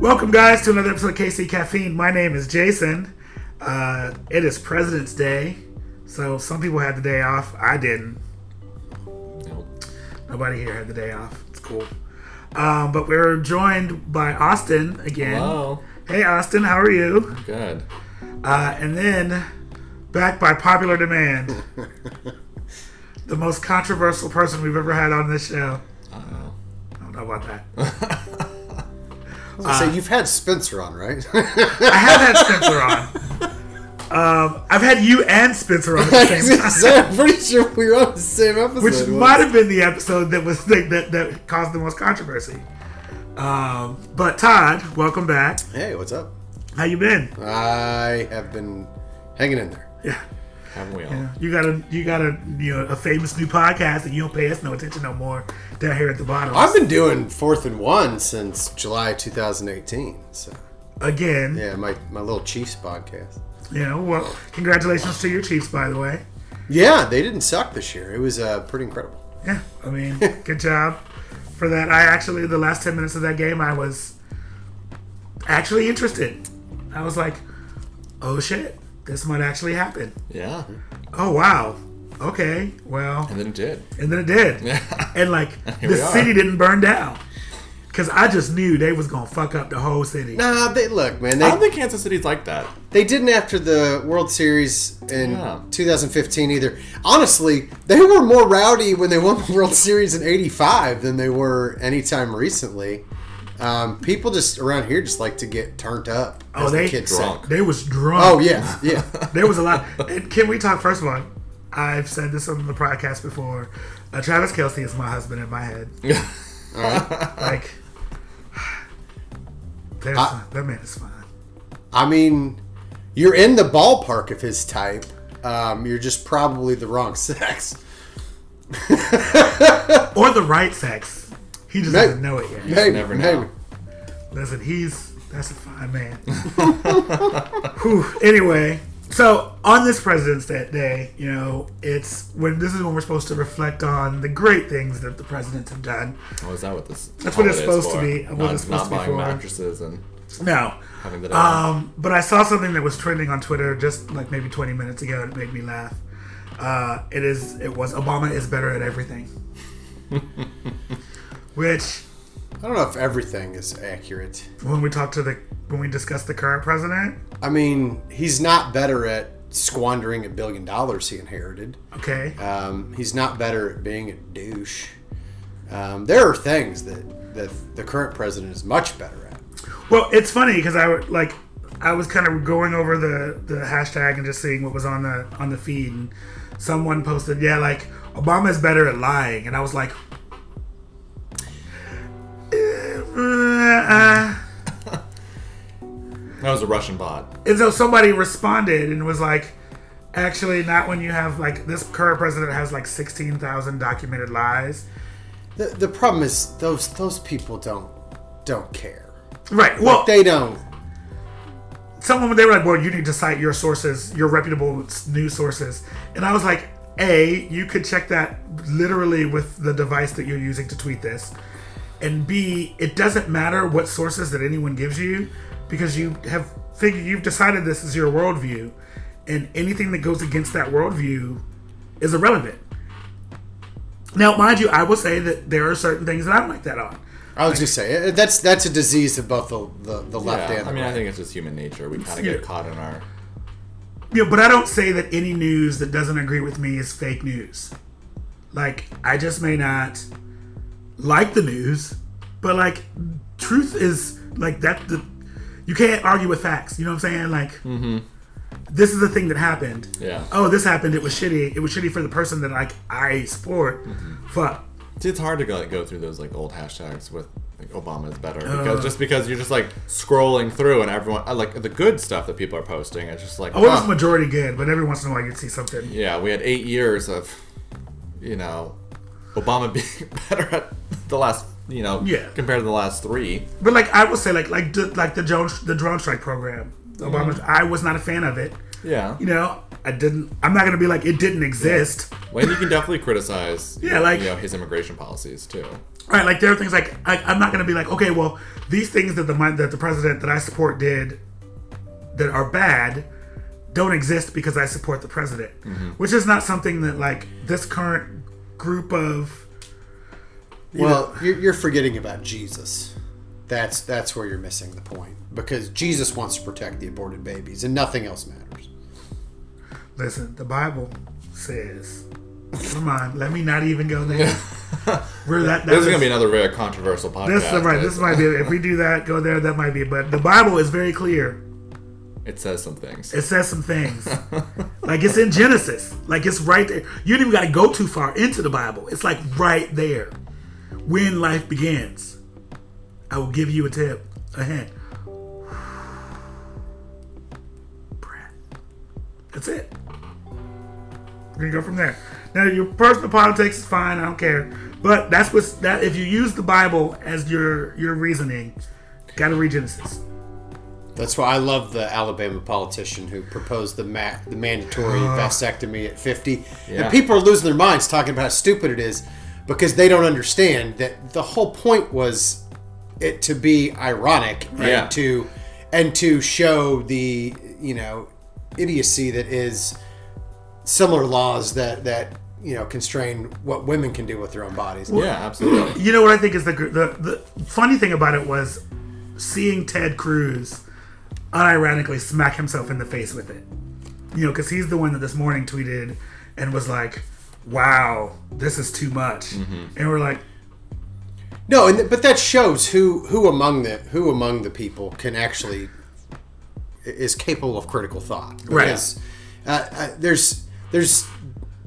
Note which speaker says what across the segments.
Speaker 1: Welcome, guys, to another episode of KC Caffeine. My name is Jason. Uh, it is President's Day, so some people had the day off. I didn't. Nobody here had the day off. It's cool. Um, but we're joined by Austin again.
Speaker 2: Hello.
Speaker 1: Hey, Austin, how are you?
Speaker 2: Good.
Speaker 1: Uh, and then, back by popular demand, the most controversial person we've ever had on this show.
Speaker 2: Uh-oh.
Speaker 1: I don't know about that.
Speaker 3: so you've had Spencer on, right?
Speaker 1: I have had Spencer on. Um, I've had you and Spencer on at the same time.
Speaker 3: I'm pretty sure we were on the same episode.
Speaker 1: which
Speaker 3: once.
Speaker 1: might have been the episode that was that, that, that caused the most controversy. Um, but Todd, welcome back.
Speaker 3: Hey, what's up?
Speaker 1: How you been?
Speaker 3: I have been hanging in there.
Speaker 1: Yeah,
Speaker 2: Haven't we all?
Speaker 1: yeah. You got a you got a you know a famous new podcast, and you don't pay us no attention no more down here at the bottom.
Speaker 3: I've been doing fourth and one since July 2018. So
Speaker 1: Again,
Speaker 3: yeah, my my little Chiefs podcast.
Speaker 1: Yeah. Well, congratulations to your Chiefs, by the way.
Speaker 3: Yeah, they didn't suck this year. It was uh, pretty incredible.
Speaker 1: Yeah, I mean, good job for that. I actually the last ten minutes of that game, I was actually interested. I was like, oh shit, this might actually happen.
Speaker 2: Yeah.
Speaker 1: Oh wow. Okay. Well,
Speaker 2: And then it did.
Speaker 1: and then it did. And like
Speaker 2: Here
Speaker 1: the city didn't burn down. Cause I just knew they was gonna fuck up the whole city.
Speaker 3: Nah, they look, man.
Speaker 2: I don't think Kansas City's like that.
Speaker 3: they didn't after the World Series in
Speaker 2: Yeah.
Speaker 3: 2015 either. Honestly, they were more rowdy when they won the World Series in '85 than they were anytime recently. Um, people just around here just like to get turned up.
Speaker 1: Oh,
Speaker 3: as the
Speaker 1: they-
Speaker 3: kids say.
Speaker 2: Drunk.
Speaker 1: They was drunk.
Speaker 3: Oh yeah, yeah.
Speaker 1: There was a lot. And can we talk first of all? I've said this on the podcast before. Uh, Travis Kelce is my husband in my head.
Speaker 3: All right.
Speaker 1: Like, there's,
Speaker 3: I-
Speaker 1: that man is fine.
Speaker 3: I mean, you're in the ballpark of his type. Um, you're just probably the wrong sex.
Speaker 1: Or the right sex. He just
Speaker 3: Maybe.
Speaker 1: doesn't know it yet.
Speaker 3: Maybe,
Speaker 2: never
Speaker 3: maybe.
Speaker 2: know.
Speaker 1: Listen, he's that's a fine man. Whew. Anyway, so on this President's Day- Day, you know, it's when this is when we're supposed to reflect on the great things that the presidents have done.
Speaker 2: What was that what this?
Speaker 1: That's what it's
Speaker 2: holiday is
Speaker 1: supposed to
Speaker 2: for?
Speaker 1: be, what it's supposed
Speaker 2: not
Speaker 1: to be
Speaker 2: buying
Speaker 1: for.
Speaker 2: mattresses and
Speaker 1: No,
Speaker 2: having the day.
Speaker 1: um, but I saw something that was trending on Twitter just like maybe 20 minutes ago, and it made me laugh. Uh, it is. It was Obama is better at everything, which
Speaker 3: I don't know if everything is accurate.
Speaker 1: when we talk to the when we discuss the current president,
Speaker 3: I mean, he's not better at squandering a billion dollars he inherited.
Speaker 1: okay,
Speaker 3: Um, he's not better at being a douche. Um, there are things that, that the current president is much better at.
Speaker 1: Well, it's funny because I would like I was kind of going over the the hashtag and just seeing what was on the on the feed, and someone posted, yeah, like Obama is better at lying, and I was like, Uh, uh.
Speaker 2: that was a Russian bot.
Speaker 1: and so somebody responded and was like, actually, not when you have like this current president has like sixteen thousand documented lies.
Speaker 3: The, the problem is those those people don't don't care.
Speaker 1: Right. Well,
Speaker 3: They don't.
Speaker 1: someone they were like, "Well, you need to cite your sources, your reputable news sources," and I was like, "A, you could check that literally with the device that you're using to tweet this, and B, it doesn't matter what sources that anyone gives you because you have figured you've decided this is your worldview, and anything that goes against that worldview is irrelevant." Now, mind you, I will say that there are certain things that I'm like that on.
Speaker 3: I was just say uh, that's that's a disease of both the the, the left
Speaker 2: Yeah,
Speaker 3: and the
Speaker 2: I mean,
Speaker 3: right.
Speaker 2: I think it's just human nature. We kind of
Speaker 1: Yeah.
Speaker 2: get caught in our.
Speaker 1: Yeah, but I don't say that any news that doesn't agree with me is fake news. Like, I just may not like the news, but like, truth is like that. The you can't argue with facts. You know what I'm saying? Like, mm-hmm. this is the thing that happened.
Speaker 2: Yeah.
Speaker 1: Oh, this happened. It was shitty. It was shitty for the person that like I support. Mm-hmm. Fuck.
Speaker 2: See, it's hard to go, go through those like old hashtags with like Obama is better
Speaker 1: Uh.
Speaker 2: because just because you're just like scrolling through and everyone uh, like the good stuff that people are posting. It's just like
Speaker 1: oh, was
Speaker 2: huh.
Speaker 1: majority good, but every once in a while you'd see something.
Speaker 2: yeah, we had eight years of you know Obama being better at the last you know
Speaker 1: Yeah.
Speaker 2: compared to the last three.
Speaker 1: But like I will say, like like the, like the drone the drone strike program. Mm-hmm. Obama. I was not a fan of it.
Speaker 2: Yeah,
Speaker 1: You know, I didn't. I'm not gonna be like it didn't exist.
Speaker 2: Well, you can definitely criticize.
Speaker 1: Yeah, like-
Speaker 2: you know his immigration policies too.
Speaker 1: Right, like there are things like I, I'm not going to be like, okay, well, these things that the that the president that I support did that are bad don't exist because I support the president, mm-hmm. which is not something that like this current group of
Speaker 3: Well, you're, you're forgetting about Jesus. That's that's where you're missing the point because Jesus wants to protect the aborted babies, and nothing else matters.
Speaker 1: listen. The Bible says, come on, let me not even go there. We're that.
Speaker 2: This is gonna be another very controversial podcast.
Speaker 1: This right. This might be if we do that, go there. That might be. But the Bible is very clear.
Speaker 2: It says some things.
Speaker 1: It says some things. like it's in Genesis. Like it's right there. You don't even got to go too far into the Bible. It's like right there. When life begins, I will give you a tip, a hint. Breath. That's it. We're gonna go from there. Now your personal politics is fine. I don't care. But that's what's that. If you use the Bible as your your reasoning, gotta read Genesis.
Speaker 3: That's why I love the Alabama politician who proposed the ma- the mandatory vasectomy at 50.
Speaker 2: Yeah.
Speaker 3: And people are losing their minds talking about how stupid it is because they don't understand that the whole point was it to be ironic and
Speaker 2: Yeah.
Speaker 3: to and to show the you know idiocy that is similar laws that that you know constrain what women can do with their own bodies.
Speaker 2: yeah, absolutely.
Speaker 1: You know what I think is the the the funny thing about it was seeing Ted Cruz unironically smack himself in the face with it. You know, because he's the one that this morning tweeted and was like, "Wow, this is too much," and we're like,
Speaker 3: No, and th- but that shows who who among the who among the people can actually is capable of critical thought.
Speaker 1: Right.
Speaker 3: Because uh, uh, there's there's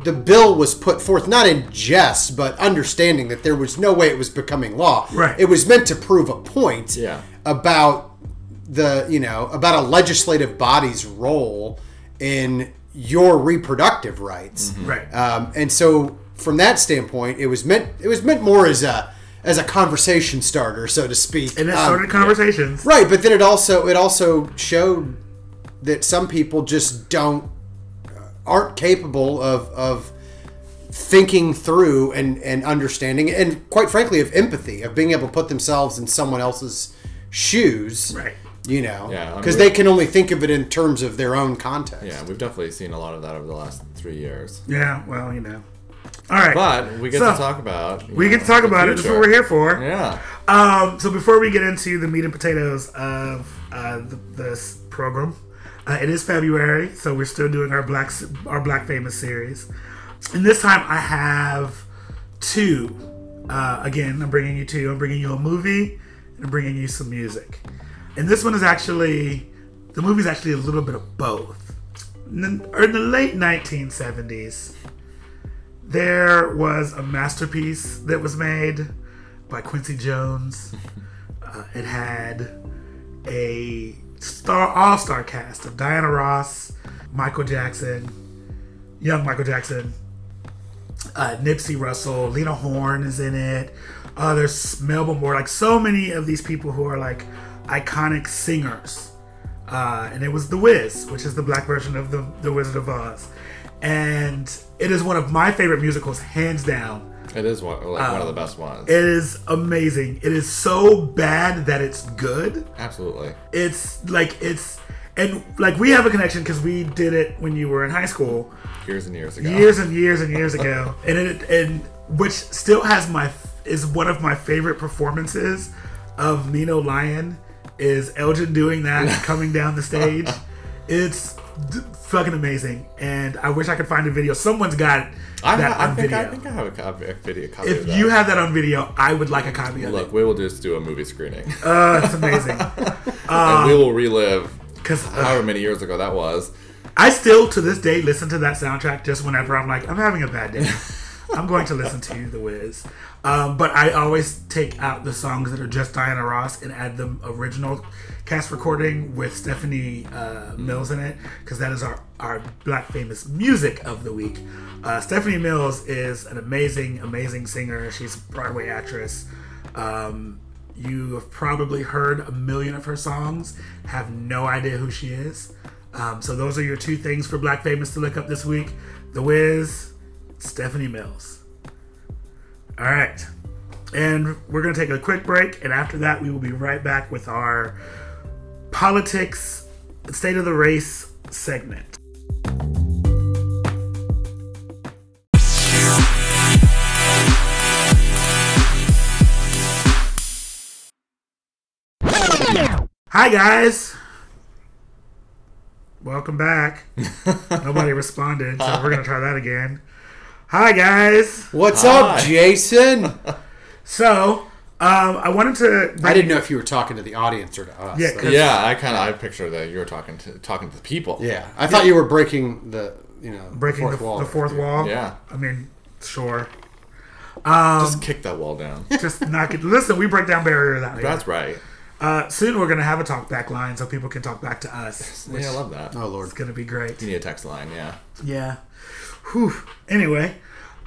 Speaker 3: the bill was put forth not in jest, but understanding that there was no way it was becoming law.
Speaker 1: Right.
Speaker 3: It was meant to prove a point
Speaker 2: Yeah.
Speaker 3: about the you know about a legislative body's role in your reproductive rights.
Speaker 1: right,
Speaker 3: Um, and so from that standpoint, it was meant it was meant more as a as a conversation starter, so to speak.
Speaker 1: and it
Speaker 3: Um,
Speaker 1: started conversations.
Speaker 3: right, but then it also it also showed that some people just don't aren't capable of of thinking through and and understanding and quite frankly of empathy of being able to put themselves in someone else's shoes
Speaker 1: Right.
Speaker 3: You know
Speaker 2: Yeah,
Speaker 3: because
Speaker 2: I'm-
Speaker 3: they can only think of it in terms of their own context
Speaker 2: Yeah, we've definitely seen a lot of that over the last three years.
Speaker 1: Yeah, well, you know. All right,
Speaker 2: But we get
Speaker 1: So,
Speaker 2: to talk about. you
Speaker 1: we
Speaker 2: know,
Speaker 1: get to talk
Speaker 2: the
Speaker 1: about it. That's what we're here for.
Speaker 2: Yeah.
Speaker 1: Um, so before we get into the meat and potatoes of uh, the, this program, uh, it is February, so we're still doing our black our Black Famous series, and this time I have two. Uh, again, I'm bringing you two. I'm bringing you a movie and I'm bringing you some music, and this one is actually the movie's actually a little bit of both. In the, in the late 1970s, there was a masterpiece that was made by Quincy Jones. Uh, it had a star all-star cast of Diana Ross, Michael Jackson, young Michael Jackson, uh, Nipsey Russell, Lena Horne is in it. Uh, there's Melba Moore, like so many of these people who are like iconic singers. Uh, and it was The Wiz, which is the black version of the, the Wizard of Oz. And it is one of my favorite musicals, hands down.
Speaker 2: It is one, like one of the best ones.
Speaker 1: It is amazing. It is so bad that it's good.
Speaker 2: Absolutely.
Speaker 1: It's like it's and like we have a connection because we did it when you were in high school,
Speaker 2: Years and years ago.
Speaker 1: years and years and years ago, and it and which still has my is one of my favorite performances of Nino Lion is Elgin doing that coming down the stage. It's d- fucking amazing, and I wish I could find a video. Someone's got
Speaker 2: I,
Speaker 1: that
Speaker 2: ha- I
Speaker 1: on
Speaker 2: think
Speaker 1: video.
Speaker 2: I think I have a, copy, a video copy
Speaker 1: if
Speaker 2: of that.
Speaker 1: you have that on video, I would like a copy of
Speaker 2: Look,
Speaker 1: it.
Speaker 2: we will just do a movie screening,
Speaker 1: Uh, it's amazing.
Speaker 2: and we will relive
Speaker 1: Because
Speaker 2: however many years ago that was.
Speaker 1: I still, to this day, listen to that soundtrack just whenever I'm like, I'm having a bad day. I'm going to listen to The Wiz. Um, but I always take out the songs that are just Diana Ross and add the original cast recording with Stephanie uh, Mills in it because that is our, our Black Famous Music of the Week. Uh, Stephanie Mills is an amazing, amazing singer. She's a Broadway actress. Um, you have probably heard a million of her songs, have no idea who she is. Um, so those are your two things for Black Famous to look up this week: The Wiz, Stephanie Mills. All right, and we're gonna take a quick break, and after that, we will be right back with our politics, state of the race segment. Hi guys. Welcome back. Nobody responded, so we're gonna try that again. Hi guys.
Speaker 3: What's
Speaker 2: Hi.
Speaker 3: up, Jason?
Speaker 1: So, um, I wanted to.
Speaker 3: I didn't know if you were talking to the audience or to us.
Speaker 1: Yeah,
Speaker 3: That-
Speaker 2: Yeah, I kind of I picture that you were talking to talking to the people.
Speaker 3: yeah. I thought you were breaking the you know
Speaker 1: breaking
Speaker 3: fourth
Speaker 1: the,
Speaker 3: wall.
Speaker 1: the fourth wall.
Speaker 2: Yeah.
Speaker 1: I mean, sure.
Speaker 2: Um, Just kick that wall down.
Speaker 1: Just knock it. Listen, we break down barriers out here.
Speaker 2: That's right.
Speaker 1: Uh, soon we're gonna have a talk back line so people can talk back to us. Which
Speaker 2: Yeah, I love that.
Speaker 3: Oh lord.
Speaker 1: it's gonna be great.
Speaker 2: You need a text line, yeah.
Speaker 1: Yeah. Whew. Anyway,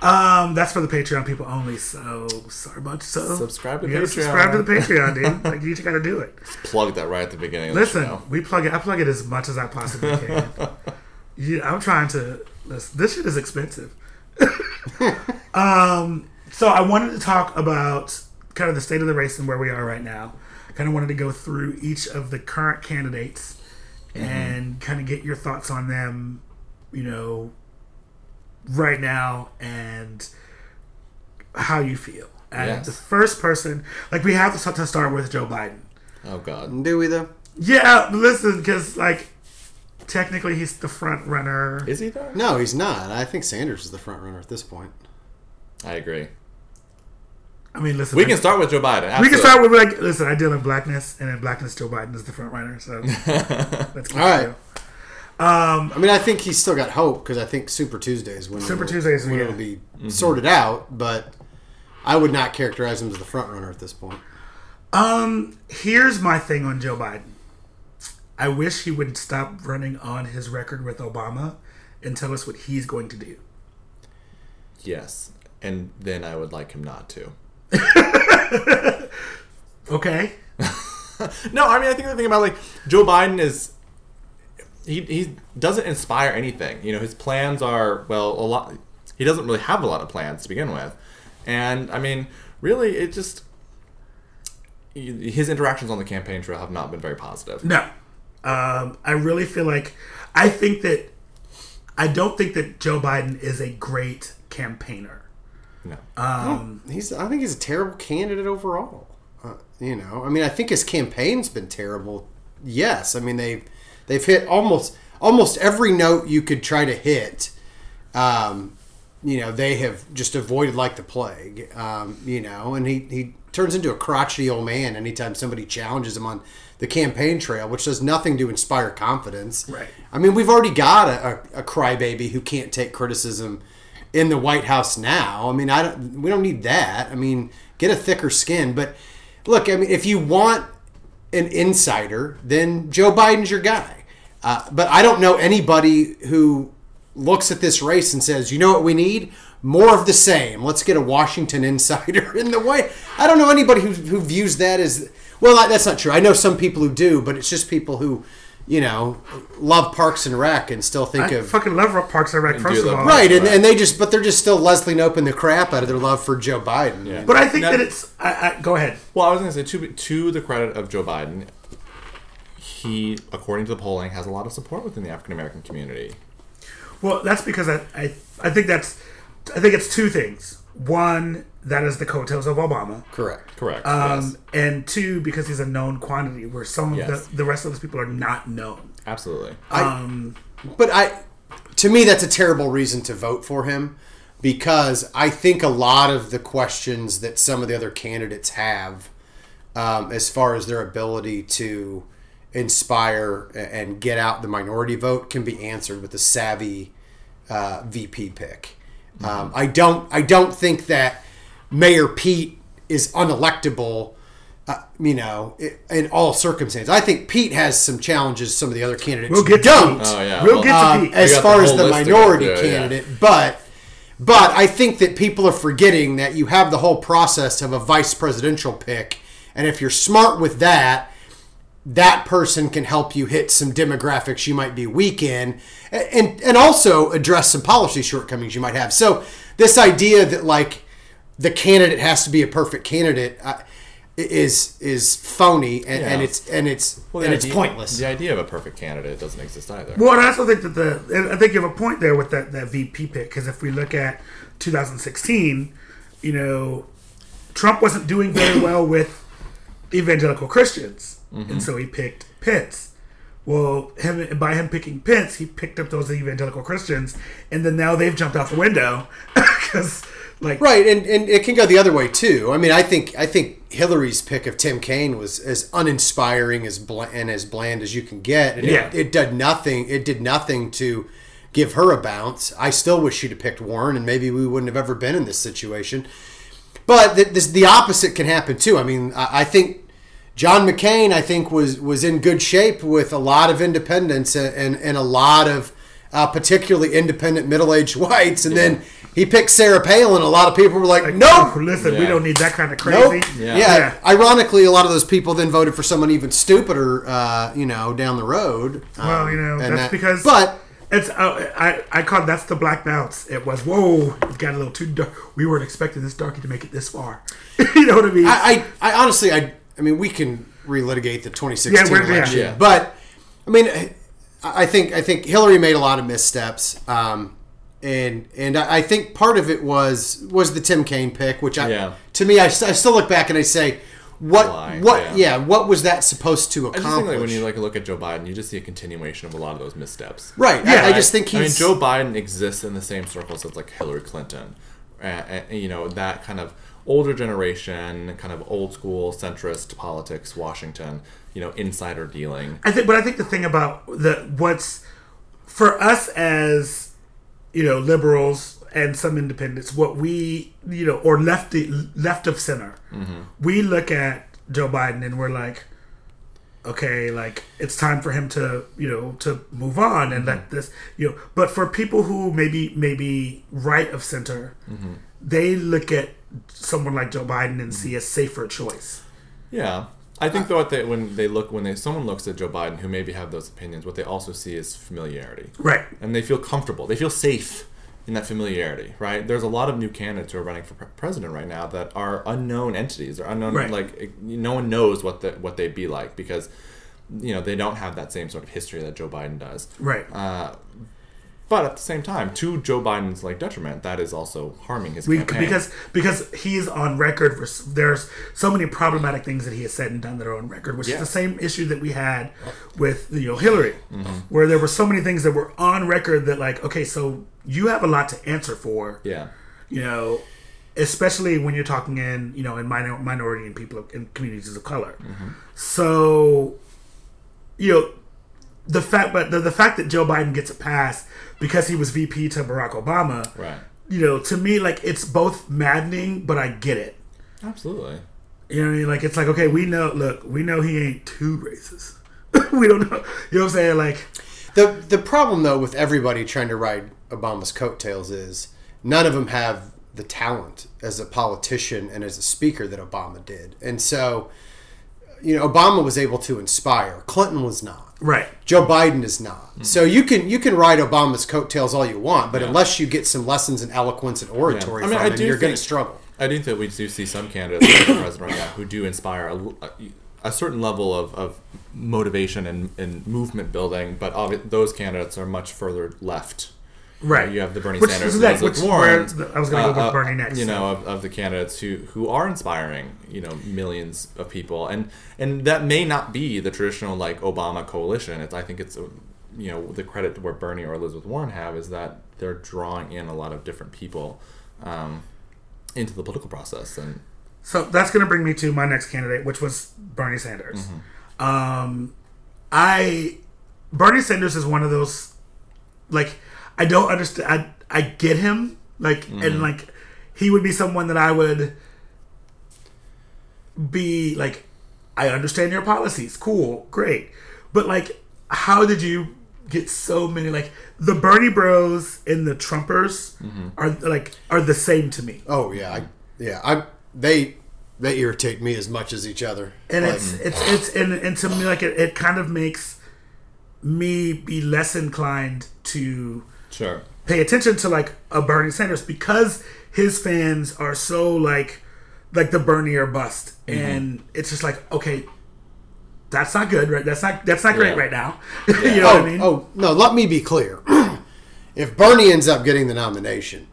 Speaker 1: um, that's for the Patreon people only. So sorry about so.
Speaker 2: Subscribe to
Speaker 1: you
Speaker 2: Patreon.
Speaker 1: subscribe to the Patreon, dude. Like you just gotta do it.
Speaker 2: Plug that right at the beginning
Speaker 1: Listen,
Speaker 2: the
Speaker 1: we plug it. I plug it as much as I possibly can. yeah, I'm trying to. Listen, this shit is expensive. um, so I wanted to talk about kind of the state of the race and where we are right now. Kind of wanted to go through each of the current candidates and kind of get your thoughts on them. You know, right now and how you feel. And
Speaker 2: Yes.
Speaker 1: the first person, like we have to start, to start with Joe Biden.
Speaker 2: Oh god.
Speaker 3: Do we though?
Speaker 1: Yeah, listen, because like technically he's the front runner.
Speaker 2: Is he though?
Speaker 3: No, he's not. I think Sanders is the front runner at this point.
Speaker 2: I agree.
Speaker 1: I mean, listen,
Speaker 2: We
Speaker 1: I-
Speaker 2: can start with Joe Biden.
Speaker 1: we can start with like, listen, I deal in blackness, and in blackness, Joe Biden is the front runner. So let's keep
Speaker 3: All right.
Speaker 1: it real. Um,
Speaker 3: I mean, I think he's still got hope because I think Super Tuesday is when
Speaker 1: Super
Speaker 3: Tuesday
Speaker 1: is
Speaker 3: when
Speaker 1: yeah.
Speaker 3: it'll be sorted out. But I would not characterize him as the front runner at this point.
Speaker 1: um, here's my thing on Joe Biden. I wish he would stop running on his record with Obama and tell us what he's going to do.
Speaker 2: Yes. And then I would like him not to.
Speaker 1: Okay.
Speaker 2: No, I mean I think the thing about like Joe Biden is he he doesn't inspire anything. You know, his plans are well a lot. He doesn't really have a lot of plans to begin with, and I mean, really, it just his interactions on the campaign trail have not been very positive.
Speaker 1: No. Um, I really feel like I think that I don't think that Joe Biden is a great campaigner.
Speaker 2: No,
Speaker 1: Um,
Speaker 3: He's. I think he's a terrible candidate overall. Uh, you know, I mean, I think his campaign's been terrible. Yes, I mean they've they've hit almost almost every note you could try to hit. Um, you know, they have just avoided like the plague. Um, you know, and he he turns into a crotchety old man anytime somebody challenges him on the campaign trail, which does nothing to inspire confidence.
Speaker 1: Right.
Speaker 3: I mean, we've already got a, a, a crybaby who can't take criticism in the White House now. I mean, I don't. We don't need that. I mean, get a thicker skin. But look, I mean, if you want an insider, then Joe Biden's your guy. Uh, but I don't know anybody who looks at this race and says, you know what we need? More of the same. Let's get a Washington insider in the way. I don't know anybody who, who views that as well. That's not true. I know some people who do, but it's just people who, you know, love Parks and Rec and still think
Speaker 1: I
Speaker 3: of
Speaker 1: fucking love Parks and Rec. First of all,
Speaker 3: right, and,
Speaker 2: Right.
Speaker 3: and they just but they're just still Leslie Knoping the crap out of their love for Joe Biden.
Speaker 2: Yeah.
Speaker 1: But I think
Speaker 2: Now-
Speaker 1: that it's. I, I, go ahead.
Speaker 2: Well, I was going to say to to the credit of Joe Biden, he, according to the polling, has a lot of support within the African American community.
Speaker 1: Well, that's because I, I I think that's I think it's two things. One, that is the coattails of Obama.
Speaker 3: Correct.
Speaker 2: Correct.
Speaker 1: Um,
Speaker 2: yes.
Speaker 1: and two, because he's a known quantity, where some of
Speaker 2: Yes.
Speaker 1: the, the rest of those people are not known.
Speaker 2: Absolutely.
Speaker 1: Um,
Speaker 3: But I, to me, that's a terrible reason to vote for him because I think a lot of the questions that some of the other candidates have, um, as far as their ability to inspire and get out the minority vote, can be answered with a savvy uh, VP pick. Um, I don't. I don't think that Mayor Pete is unelectable. Uh, you know, in all circumstances, I think Pete has some challenges. Some of the other candidates
Speaker 1: we'll get to
Speaker 3: don't
Speaker 1: Pete.
Speaker 2: Oh, yeah.
Speaker 1: We'll
Speaker 2: Well,
Speaker 1: get to
Speaker 3: um,
Speaker 1: Pete.
Speaker 3: as far
Speaker 2: the
Speaker 3: as the
Speaker 2: list to go
Speaker 3: minority
Speaker 2: yeah.
Speaker 3: candidate, but but I think that people are forgetting that you have the whole process of a vice presidential pick, and if you're smart with that, that person can help you hit some demographics you might be weak in and and also address some policy shortcomings you might have. So this idea that like the candidate has to be a perfect candidate uh, is is phony and, and it's and it's
Speaker 2: Well, the
Speaker 3: and it's pointless.
Speaker 2: The idea of a perfect candidate doesn't exist either.
Speaker 1: Well, and I also think that the and I think you have a point there with that that VP pick because if we look at 2016, you know, Trump wasn't doing very well with evangelical Christians, Mm-hmm. and so he picked Pence. Well, him by him picking Pence, he picked up those evangelical Christians, and then now they've jumped out the window because, like,
Speaker 3: Right, and, and it can go the other way too. I mean, I think I think Hillary's pick of Tim Kaine was as uninspiring as bl- and as bland as you can get. And
Speaker 1: Yeah.
Speaker 3: it, it did nothing. It did nothing to give her a bounce. I still wish she'd have picked Warren, and maybe we wouldn't have ever been in this situation. But the, this, the opposite can happen too. I mean, I, I think John McCain, I think, was was in good shape with a lot of independents and and, and a lot of uh, particularly independent middle aged whites, and then he picked Sarah Palin. A lot of people were like, "Nope."
Speaker 1: listen, we don't need that kind of
Speaker 3: Nope.
Speaker 1: crazy.
Speaker 3: Yeah.
Speaker 2: Yeah.
Speaker 3: Ironically, a lot of those people then voted for someone even stupider, uh, you know, down the road.
Speaker 1: Well,
Speaker 3: Um,
Speaker 1: you know, that's
Speaker 3: that-
Speaker 1: because.
Speaker 3: But
Speaker 1: It's uh, I I called that's the black bounce. It was whoa, it got a little too dark. We weren't expecting this darky to make it this far. you know what I mean?
Speaker 3: I, I, I honestly, I, I mean, we can relitigate the 2016
Speaker 1: Yeah,
Speaker 3: election,
Speaker 2: Yeah.
Speaker 3: but I mean, I I think I think Hillary made a lot of missteps, um, and and I I think part of it was was the Tim Kaine pick, which I,
Speaker 2: Yeah.
Speaker 3: to me, I still look back and I say, what
Speaker 2: Why?
Speaker 3: what
Speaker 2: Yeah.
Speaker 3: yeah. what was that supposed to
Speaker 2: I just think
Speaker 3: accomplish?
Speaker 2: like when you like look at Joe Biden, you just see a continuation of a lot of those missteps.
Speaker 3: right,
Speaker 1: Yeah,
Speaker 3: I, I just think he's
Speaker 2: I mean, Joe Biden exists in the same circles as like Hillary Clinton, uh, you know that kind of older generation, kind of old school centrist politics, Washington, you know, insider dealing.
Speaker 1: I think, but I think the thing about the what's for us as you know liberals and some independents, what we you know or lefty left of center, mm-hmm. we look at Joe Biden and we're like, okay, like it's time for him to you know to move on and let mm-hmm. this you know. But for people who maybe maybe right of center, mm-hmm. they look at someone like Joe Biden and see a safer choice.
Speaker 2: Yeah. I think though, that when they look, when they someone looks at Joe Biden who maybe have those opinions, what they also see is familiarity,
Speaker 1: Right.
Speaker 2: and they feel comfortable. They feel safe in that familiarity, right? There's a lot of new candidates who are running for president right now that are unknown entities. They're unknown,
Speaker 1: Right.
Speaker 2: like no one knows what the, what they'd be like because you know they don't have that same sort of history that Joe Biden does.
Speaker 1: Right.
Speaker 2: Uh, but at the same time, to Joe Biden's like detriment, that is also harming his
Speaker 1: We,
Speaker 2: campaign.
Speaker 1: because because he's on record for there's so many problematic things that he has said and done that are on record, which
Speaker 2: Yeah.
Speaker 1: is the same issue that we had with you know Hillary,
Speaker 2: Mm-hmm.
Speaker 1: where there were so many things that were on record that like okay, so you have a lot to answer for,
Speaker 2: yeah,
Speaker 1: you know, especially when you're talking in you know in minor, minority and people in communities of color.
Speaker 2: Mm-hmm.
Speaker 1: So, you know, the fact but the, the fact that Joe Biden gets a pass because he was VP to Barack Obama,
Speaker 2: right,
Speaker 1: you know, to me, like it's both maddening, but I get it.
Speaker 2: absolutely.
Speaker 1: You know what I mean? Like it's like okay, we know. Look, we know he ain't too racist. we don't know. You know what I'm saying? Like
Speaker 3: The the problem though with everybody trying to ride Obama's coattails is none of them have the talent as a politician and as a speaker that Obama did. And so you know, Obama was able to inspire. Clinton was not.
Speaker 1: Right.
Speaker 3: Joe Biden is not. Mm. So you can you can ride Obama's coattails all you want, but unless you get some lessons in eloquence and oratory
Speaker 2: I mean,
Speaker 3: from
Speaker 2: I
Speaker 3: him, you're going to struggle.
Speaker 2: I do think we do see some candidates for president right now who do inspire a, a, a certain level of, of motivation and, and movement building, but obvi- those candidates are much further left.
Speaker 1: Right.
Speaker 2: You have the Bernie
Speaker 1: Which
Speaker 2: Sanders,
Speaker 1: that-
Speaker 2: Elizabeth
Speaker 1: which-
Speaker 2: Warren.
Speaker 1: I was gonna go with Bernie next,
Speaker 2: You know, of, of the candidates who, who are inspiring, you know, millions of people, and and that may not be the traditional like Obama coalition. It's I think it's uh, you know the credit where Bernie or Elizabeth Warren have is that they're drawing in a lot of different people um, into the political process, and
Speaker 1: So that's going to bring me to my next candidate, which was Bernie Sanders.
Speaker 2: Mm-hmm.
Speaker 1: Um, I Bernie Sanders is one of those like I don't understand. I I get him like
Speaker 2: Mm-hmm.
Speaker 1: and like he would be someone that I would be like. I understand your policies. Cool, great, but like, how did you get so many like the Bernie Bros and the Trumpers
Speaker 2: Mm-hmm.
Speaker 1: are like are the same to me.
Speaker 3: Oh yeah, I, yeah. I they they irritate me as much as each other.
Speaker 1: and
Speaker 3: Like,
Speaker 1: it's it's it's and, and to me like it, it kind of makes me be less inclined to
Speaker 2: Sure.
Speaker 1: pay attention to like a Bernie Sanders because his fans are so like like the Bernie or bust,
Speaker 2: Mm-hmm.
Speaker 1: and it's just like okay, that's not good, right? That's not that's not great right now. you know
Speaker 3: oh,
Speaker 1: what I mean?
Speaker 3: oh no, let me be clear. if Bernie ends up getting the nomination,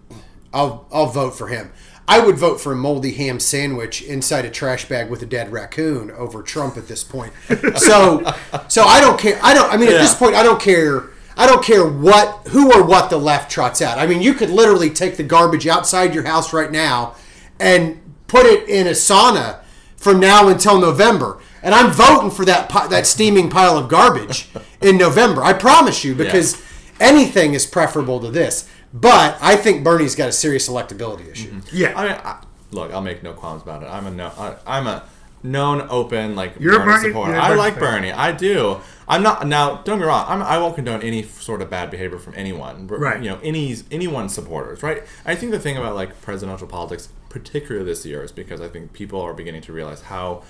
Speaker 3: I'll I'll vote for him. I would vote for a moldy ham sandwich inside a trash bag with a dead raccoon over Trump at this point. So so I don't care. I don't I mean at this point I don't care I don't care what who or what the left trots out. I mean you could literally take the garbage outside your house right now and put it in a sauna from now until November. And I'm voting for that that steaming pile of garbage in November. I promise you because anything is preferable to this. But I think Bernie's got a serious electability issue. Mm-hmm.
Speaker 1: yeah,
Speaker 2: I mean, I, look, I'll make no qualms about it. I'm a no, I, I'm a known, open like
Speaker 1: You're
Speaker 2: Bernie,
Speaker 1: Bernie-
Speaker 2: supporter.
Speaker 1: Bernie
Speaker 2: like
Speaker 1: fan.
Speaker 2: Bernie. I do. I'm not now. Don't get me wrong. I'm, I won't condone any sort of bad behavior from anyone.
Speaker 1: Right.
Speaker 2: You know, any anyone's supporters. Right. I think the thing about like presidential politics, particularly this year, is because I think people are beginning to realize how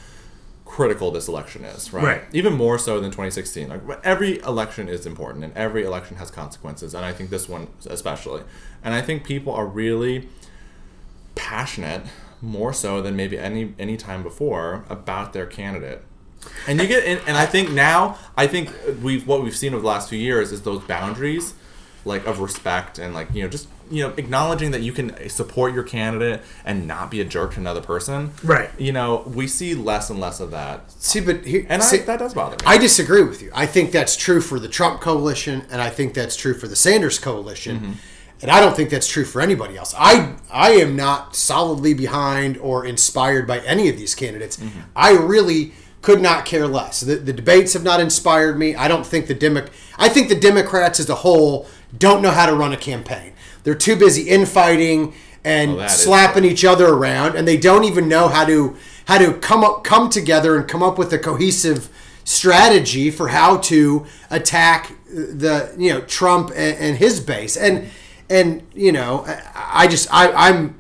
Speaker 2: critical this election is, right?
Speaker 1: Right.
Speaker 2: Even more so than 2016. Like every election is important and every election has consequences, and I think this one especially. And I think people are really passionate more so than maybe any any time before about their candidate. And you get and, and I think now I think we've what we've seen over the last few years is those boundaries like of respect and like you know just you know acknowledging that you can support your candidate and not be a jerk to another person.
Speaker 1: Right.
Speaker 2: You know, we see less and less of that.
Speaker 3: See, but here,
Speaker 2: And
Speaker 3: see,
Speaker 2: I, that does bother me.
Speaker 3: I disagree with you. I think that's true for the Trump coalition, and I think that's true for the Sanders coalition.
Speaker 2: Mm-hmm.
Speaker 3: And I don't think that's true for anybody else. I I am not solidly behind or inspired by any of these candidates.
Speaker 2: Mm-hmm.
Speaker 3: I really could not care less. The, the debates have not inspired me. I don't think the Demo- I think the Democrats as a whole don't know how to run a campaign. They're too busy infighting and
Speaker 2: Well,
Speaker 3: slapping each other around, and they don't even know how to how to come up come together and come up with a cohesive strategy for how to attack the you know Trump and, and his base. And and you know I, I just I, I'm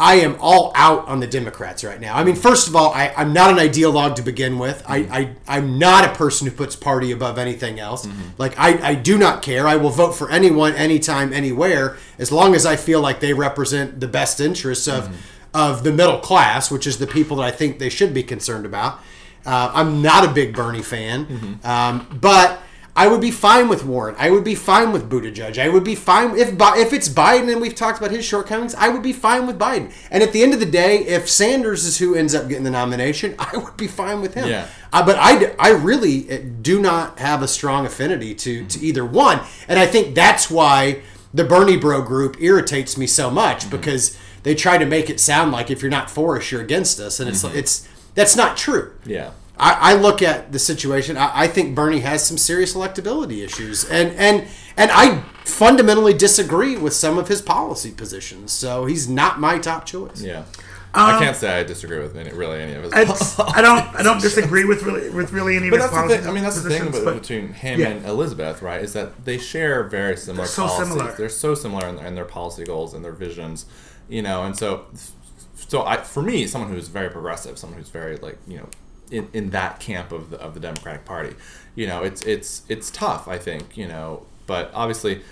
Speaker 3: I am all out on the Democrats right now. I mean, first of all, I, I'm not an ideologue to begin with. I, I, I'm not a person who puts party above anything else. Like, I, I do not care. I will vote for anyone, anytime, anywhere, as long as I feel like they represent the best interests of, of the middle class, which is the people that I think they should be concerned about. Uh, I'm not a big Bernie fan, um, but I would be fine with Warren. I would be fine with Buttigieg. I would be fine if if it's Biden and we've talked about his shortcomings. I would be fine with Biden. And at the end of the day, if Sanders is who ends up getting the nomination, I would be fine with him.
Speaker 2: Yeah.
Speaker 3: Uh, but I really uh, do not have a strong affinity to, to either one. And I think that's why the Bernie Bro group irritates me so much because they try to make it sound like if you're not for us, you're against us. And it's, it's that's not true.
Speaker 2: yeah.
Speaker 3: I, I look at the situation. I, I think Bernie has some serious electability issues, and and and I fundamentally disagree with some of his policy positions. So he's not my top choice.
Speaker 2: Yeah. I um, can't say I disagree with any, really any of his.
Speaker 1: It's, I don't I don't disagree with really with really any of
Speaker 2: But
Speaker 1: his
Speaker 2: that's the thing. I mean, that's the thing
Speaker 1: but-
Speaker 2: between him
Speaker 1: yeah.
Speaker 2: and Elizabeth, right? Is that they share very similar
Speaker 1: They're so
Speaker 2: policies.
Speaker 1: similar.
Speaker 2: They're so similar in, their- in their policy goals and their visions, you know. And so, so I, for me, someone who's very progressive, someone who's very like, you know, in, in that camp of the of the Democratic Party, you know, it's it's it's tough. I think, you know, but obviously.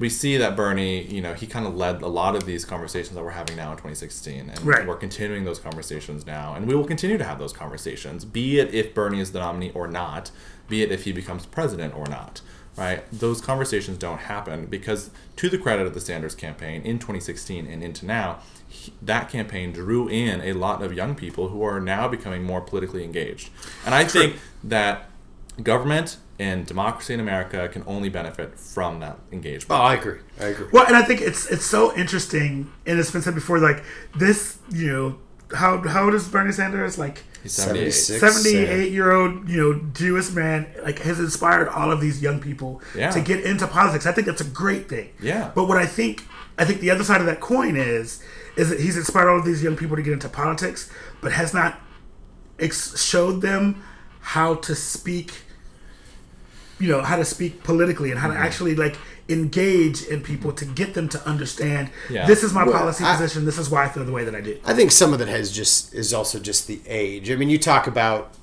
Speaker 2: We see that Bernie, you know, he kind of led a lot of these conversations that we're having now in 2016, and
Speaker 1: Right.
Speaker 2: we're continuing those conversations now, and we will continue to have those conversations, be it if Bernie is the nominee or not, be it if he becomes president or not, right? Those conversations don't happen because, to the credit of the Sanders campaign in 2016 and into now, that campaign drew in a lot of young people who are now becoming more politically engaged, and I think that government and democracy in America can only benefit from that engagement.
Speaker 3: Oh, I agree. I agree.
Speaker 1: Well, and I think it's it's so interesting, and it's been said before, like this, you know, how how old is Bernie Sanders? Like
Speaker 2: 78,
Speaker 1: 78 year old you know, Jewish man, like has inspired all of these young people
Speaker 2: Yeah.
Speaker 1: to get into politics. I think that's a great thing.
Speaker 2: Yeah.
Speaker 1: But what I think, I think the other side of that coin is, is that he's inspired all of these young people to get into politics, but has not ex- showed them how to speak you know how to speak politically and how to mm-hmm. actually like engage in people to get them to understand
Speaker 2: Yeah.
Speaker 1: this is my
Speaker 3: Well,
Speaker 1: policy
Speaker 3: I-
Speaker 1: position. This is why I feel the way that I do.
Speaker 3: I think some of that has just is also just the age. I mean, you talk about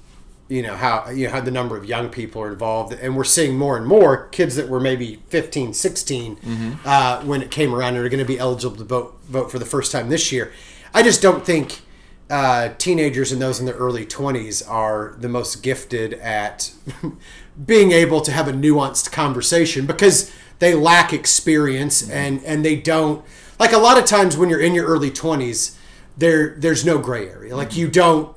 Speaker 3: you know how you know how the number of young people are involved, and we're seeing more and more kids that were maybe 15, 16 uh, when it came around and are going to be eligible to vote vote for the first time this year. I just don't think. Uh, teenagers and those in their early 20s are the most gifted at being able to have a nuanced conversation because they lack experience and and they don't like a lot of times when you're in your early 20s there there's no gray area like you don't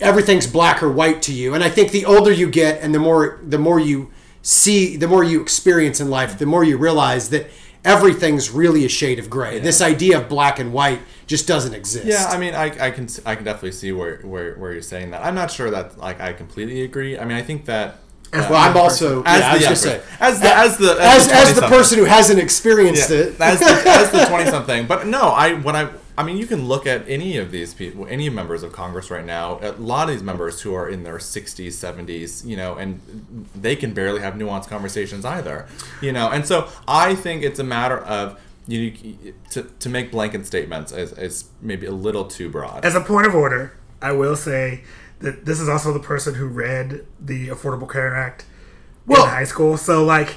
Speaker 3: everything's black or white to you and i think the older you get and the more the more you see the more you experience in life the more you realize that everything's really a shade of gray this idea of black and white just doesn't exist
Speaker 2: Yeah, I mean, I, I can I can definitely see where, where where you're saying that. I'm not sure that like I completely agree. I mean, I think that uh,
Speaker 3: well i'm also
Speaker 2: as
Speaker 3: yeah,
Speaker 2: the young
Speaker 3: say
Speaker 2: person. as the uh, as the
Speaker 3: as, as the
Speaker 2: 20-something.
Speaker 3: person who hasn't experienced it
Speaker 2: as the, as the 20 something but no i when i i mean you can look at any of these people any members of congress right now. A lot of these members who are in their 60s 70s you know and they can barely have nuanced conversations either you know? And so i think it's a matter of you to, to make blanket statements is, is maybe a little too broad.
Speaker 1: As a point of order, I will say that this is also the person who read the Affordable Care Act
Speaker 3: Well-
Speaker 1: in high school. So like,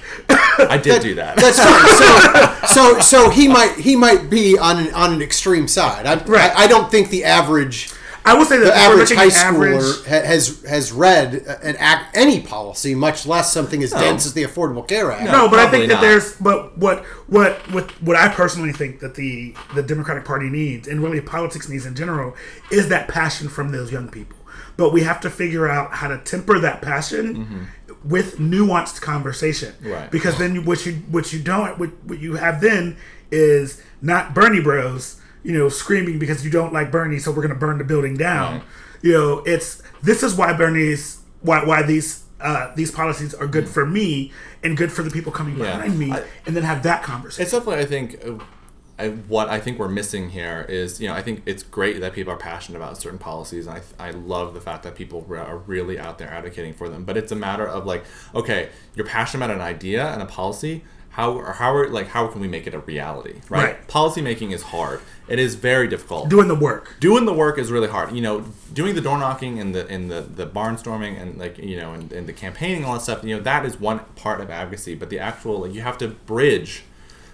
Speaker 2: i did do that
Speaker 3: That's fine. So, so, so he might he might be on an on an extreme side. I,
Speaker 1: Right.
Speaker 3: I, I don't think the average
Speaker 1: I will say that
Speaker 3: the average high
Speaker 1: at average-
Speaker 3: schooler has has read uh, an act any policy, much less something as dense as the Affordable Care Act.
Speaker 1: No, but I
Speaker 2: Probably
Speaker 1: think that
Speaker 2: not.
Speaker 1: there's but what what what what I personally think that the the Democratic Party needs and really politics needs in general is that passion from those young people. But we have to figure out how to temper that passion mm-hmm. With nuanced conversation.
Speaker 2: Right.
Speaker 1: Because then you, what you what you don't what, what you have then is not Bernie Bros. You know, screaming because you don't like Bernie, so we're going to burn the building down.
Speaker 2: Right.
Speaker 1: You know, it's this is why Bernie's why why these uh, these policies are good for me and good for the people coming
Speaker 2: Yeah.
Speaker 1: behind me,
Speaker 2: I-
Speaker 1: and then have that conversation.
Speaker 2: It's definitely, I think, uh, I, what I think we're missing here is, you know, I think it's great that people are passionate about certain policies, and I, I love the fact that people are really out there advocating for them. But it's a matter of like, okay, you're passionate about an idea and a policy. How or how are like how can we make it a reality? Right.
Speaker 1: Right.
Speaker 2: Policy making is hard. It is very difficult
Speaker 1: Doing the work.
Speaker 2: doing the work is really hard. You know, doing the door knocking and the and the, the barnstorming and like you know and, and the campaigning and all that stuff. You know, that is one part of advocacy, but the actual like you have to bridge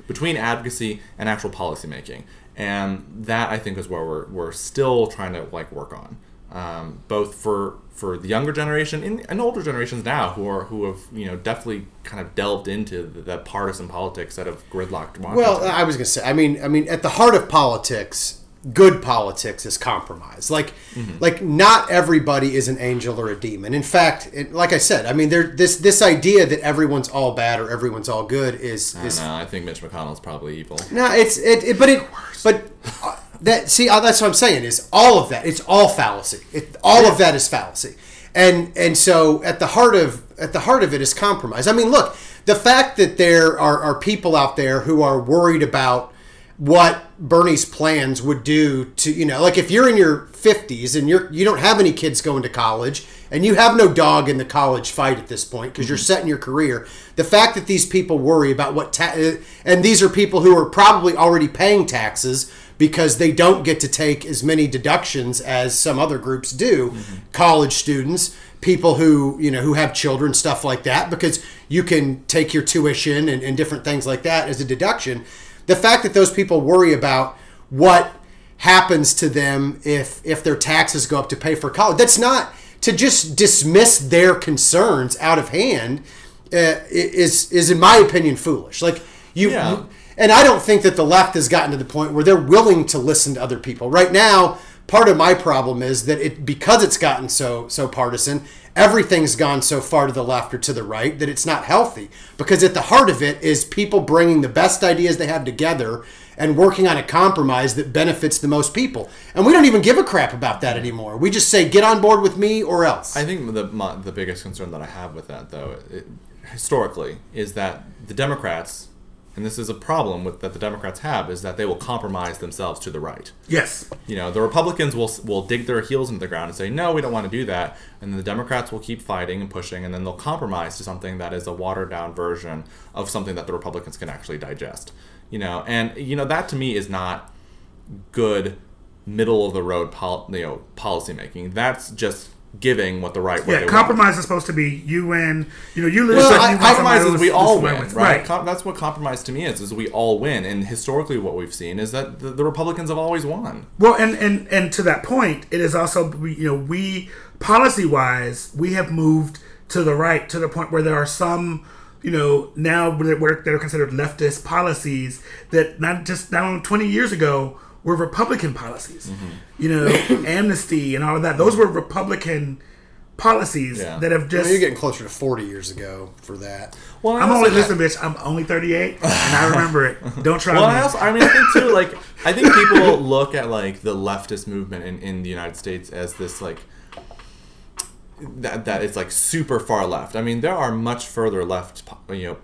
Speaker 2: between advocacy and actual policy making, and that I think is where we're we're still trying to like work on, um, both for for the younger generation and, and older generations now who are who have you know definitely kind of delved into the, the partisan politics that have gridlocked Washington.
Speaker 3: Well, I was gonna say. I mean, I mean, at the heart of politics, good politics is compromise. Like,
Speaker 2: Mm-hmm.
Speaker 3: like not everybody is an angel or a demon. In fact, it, like I said, I mean, there this this idea that everyone's all bad or everyone's all good is
Speaker 2: I
Speaker 3: is
Speaker 2: know. I think Mitch McConnell's probably evil.
Speaker 3: no, it's it, it but it but uh, that see uh, that's what I'm saying is all of that it's all fallacy. It, all of that is fallacy, and and so at the heart of at the heart of it is compromise. I mean, look, the fact that there are, are people out there who are worried about what Bernie's plans would do to you know like if you're in your 50s and you're you don't have any kids going to college and you have no dog in the college fight at this point because you're set in your career the fact that these people worry about what ta- uh, and these are people who are probably already paying taxes because they don't get to take as many deductions as some other groups do college students people who you know who have children stuff like that because you can take your tuition and, and different things like that as a deduction the fact that those people worry about what happens to them if if their taxes go up to pay for college that's not to just dismiss their concerns out of hand uh, is is in my opinion foolish like you
Speaker 2: Yeah.
Speaker 3: and I don't think that the left has gotten to the point where they're willing to listen to other people. Right now, part of my problem is that it because it's gotten so so partisan, everything's gone so far to the left or to the right that it's not healthy. Because at the heart of it is people bringing the best ideas they have together and working on a compromise that benefits the most people. And we don't even give a crap about that anymore. We just say get on board with me or else.
Speaker 2: I think the my, the biggest concern that I have with that, though, it, historically, is that the Democrats and this is a problem with that the Democrats have, is that they will compromise themselves to the right.
Speaker 1: Yes.
Speaker 2: You know, the Republicans will will dig their heels into the ground and say, "No, we don't want to do that," and then the Democrats will keep fighting and pushing, and then they'll compromise to something that is a watered down version of something that the Republicans can actually digest. You know, and you know that to me is not good middle of the road pol- you know policy making. That's just giving what the right way.
Speaker 1: Yeah, compromise is supposed to be you win. You know, you lose.
Speaker 3: Well, I-
Speaker 1: you win
Speaker 2: compromise is we all win, right?
Speaker 1: Right.
Speaker 2: Com- that's what compromise to me is: is we all win. And historically, what we've seen is that the, the Republicans have always won.
Speaker 1: Well, and, and and to that point, it is also we- you know we policy wise we have moved to the right to the point where there are some you know now that are considered leftist policies that not just not only twenty years ago were Republican policies.
Speaker 2: Mm-hmm.
Speaker 1: You know, amnesty and all of that; those were Republican policies
Speaker 2: Yeah.
Speaker 1: that have
Speaker 3: I
Speaker 1: just.
Speaker 3: mean, you're getting closer to 40 years ago for that.
Speaker 2: Well, I
Speaker 1: I'm only
Speaker 2: ha-
Speaker 1: listen, bitch. I'm only 38, and I remember it. Don't try
Speaker 2: Well,
Speaker 1: me.
Speaker 2: I also, I mean, I think too, like, I think people look at like the leftist movement in, in the United States as this like that that is like super far left. I mean, there are much further left, you know,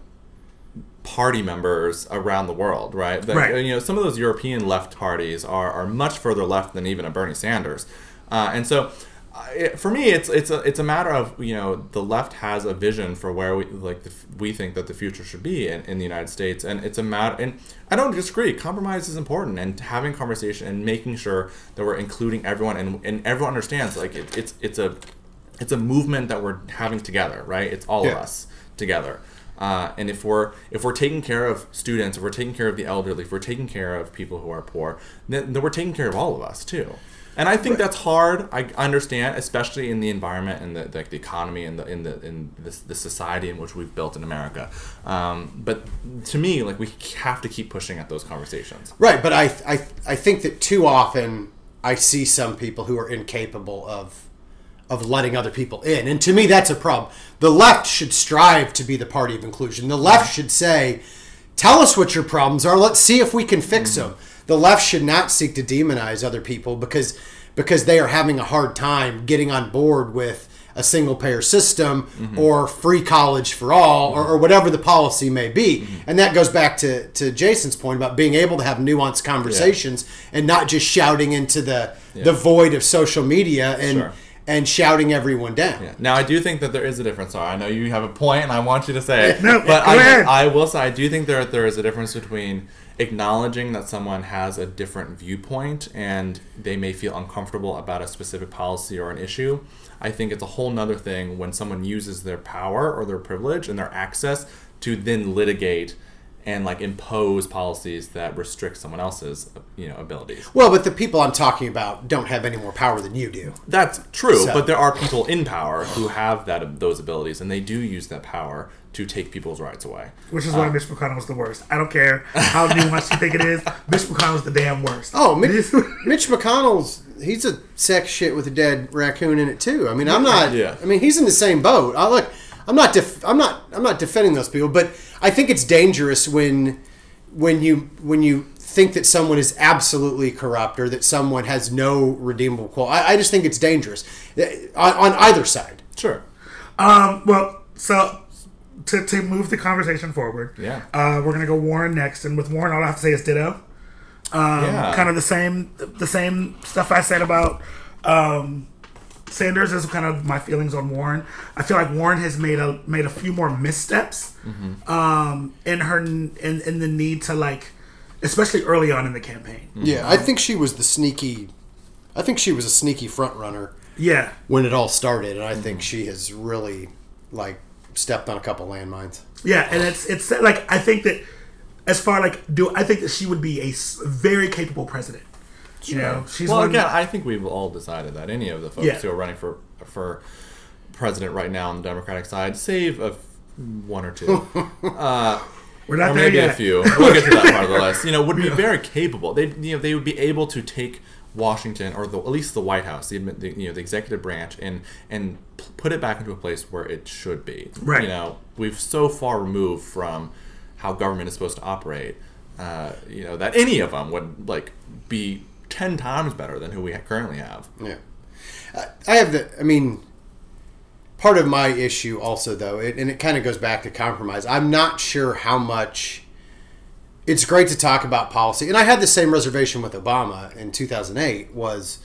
Speaker 2: party members around the world, right? That,
Speaker 1: Right.
Speaker 2: You know, some of those European left parties are, are much further left than even a Bernie Sanders, uh, and so. uh, It, for me, it's it's a it's a matter of you know the left has a vision for where we like the, we think that the future should be in, in the United States, and it's a matter. And I don't disagree. Compromise is important, and having conversation and making sure that we're including everyone, and, and everyone understands like it, it's it's a it's a movement that we're having together, right? It's all of us together. Uh, and if we're if we're taking care of students, if we're taking care of the elderly, if we're taking care of people who are poor, then, then we're taking care of all of us too. And I think that's hard. I understand, especially in the environment and the, like the economy and the in the in this the society in which we've built in America. Um, but to me, like we have to keep pushing at those conversations.
Speaker 3: Right, but I, I, I think that too often I see some people who are incapable of of letting other people in, and to me that's a problem. The left should strive to be the party of inclusion. The left should say, "Tell us what your problems are. Let's see if we can fix mm-hmm. them." The left should not seek to demonize other people because because they are having a hard time getting on board with a single payer system mm-hmm. or free college for all or, mm-hmm. or whatever the policy may be. And that goes back to, to Jason's point about being able to have nuanced conversations and not just shouting into the the void of social media and
Speaker 2: Sure.
Speaker 3: And shouting everyone down.
Speaker 2: Yeah. Now I do think that there is a difference. Sorry, I know you have a point, and I want you to say it.
Speaker 1: No,
Speaker 2: but
Speaker 1: go
Speaker 2: I,
Speaker 1: ahead.
Speaker 2: I will say I do think there there is a difference between acknowledging that someone has a different viewpoint and they may feel uncomfortable about a specific policy or an issue. I think it's a whole nother thing when someone uses their power or their privilege and their access to then litigate and like impose policies that restrict someone else's you know abilities.
Speaker 3: Well, but the people I'm talking about don't have any more power than you do.
Speaker 2: That's true,
Speaker 3: So-
Speaker 2: but there are people in power who have that those abilities, and they do use that power to take people's rights away.
Speaker 1: Which is why uh, Mitch McConnell was the worst. I don't care how nuanced you think it is. Mitch McConnell's the damn worst.
Speaker 3: Oh, Mitch, Mitch McConnell's he's a sex shit with a dead raccoon in it too. I mean, I'm not.
Speaker 2: Yeah.
Speaker 3: I mean, he's in the same boat. I look. I'm not. Def, I'm not. I'm not defending those people, but I think it's dangerous when when you when you think that someone is absolutely corrupt or that someone has no redeemable quality. I, I just think it's dangerous eh, on, on either side.
Speaker 2: Sure.
Speaker 1: Um, well, so to, to move the conversation forward,
Speaker 2: Yeah.
Speaker 1: uh, we're gonna go Warren next, and with Warren, all I have to say is ditto. Um,
Speaker 2: Yeah.
Speaker 1: Kind of the same, the same stuff I said about um, Sanders is kind of my feelings on Warren. I feel like Warren has made a made a few more missteps mm-hmm. um, in her in in the need to like, especially early on in the campaign. Mm-hmm.
Speaker 3: Yeah, I think she was the sneaky. I think she was a sneaky front runner
Speaker 1: Yeah,
Speaker 3: when it all started, and I think mm-hmm. she has really like stepped on a couple landmines.
Speaker 1: Yeah, and it's it's like I think that as far like do I think that she would be a very capable president. You know, she's
Speaker 2: well, again, I think we've all decided that any of the folks
Speaker 1: Yeah.
Speaker 2: who are running for for president right now on the Democratic side, save a f- one or two, uh,
Speaker 1: we're not
Speaker 2: or
Speaker 1: there
Speaker 2: maybe
Speaker 1: yet.
Speaker 2: a few, we'll get to that part of the list. You know, would be very capable. They you know they would be able to take Washington or the, at least the White House, the, the you know the executive branch, and and p- put it back into a place where it should be.
Speaker 1: Right.
Speaker 2: You know, we've so far removed from how government is supposed to operate. Uh, you know that any of them would like be ten times better than who we currently have.
Speaker 3: Yeah, I- have the. I mean, part of my issue also though, it, and it kind of goes back to compromise. I'm not sure how much it's great to talk about policy, and I had the same reservation with Obama in 2008. Was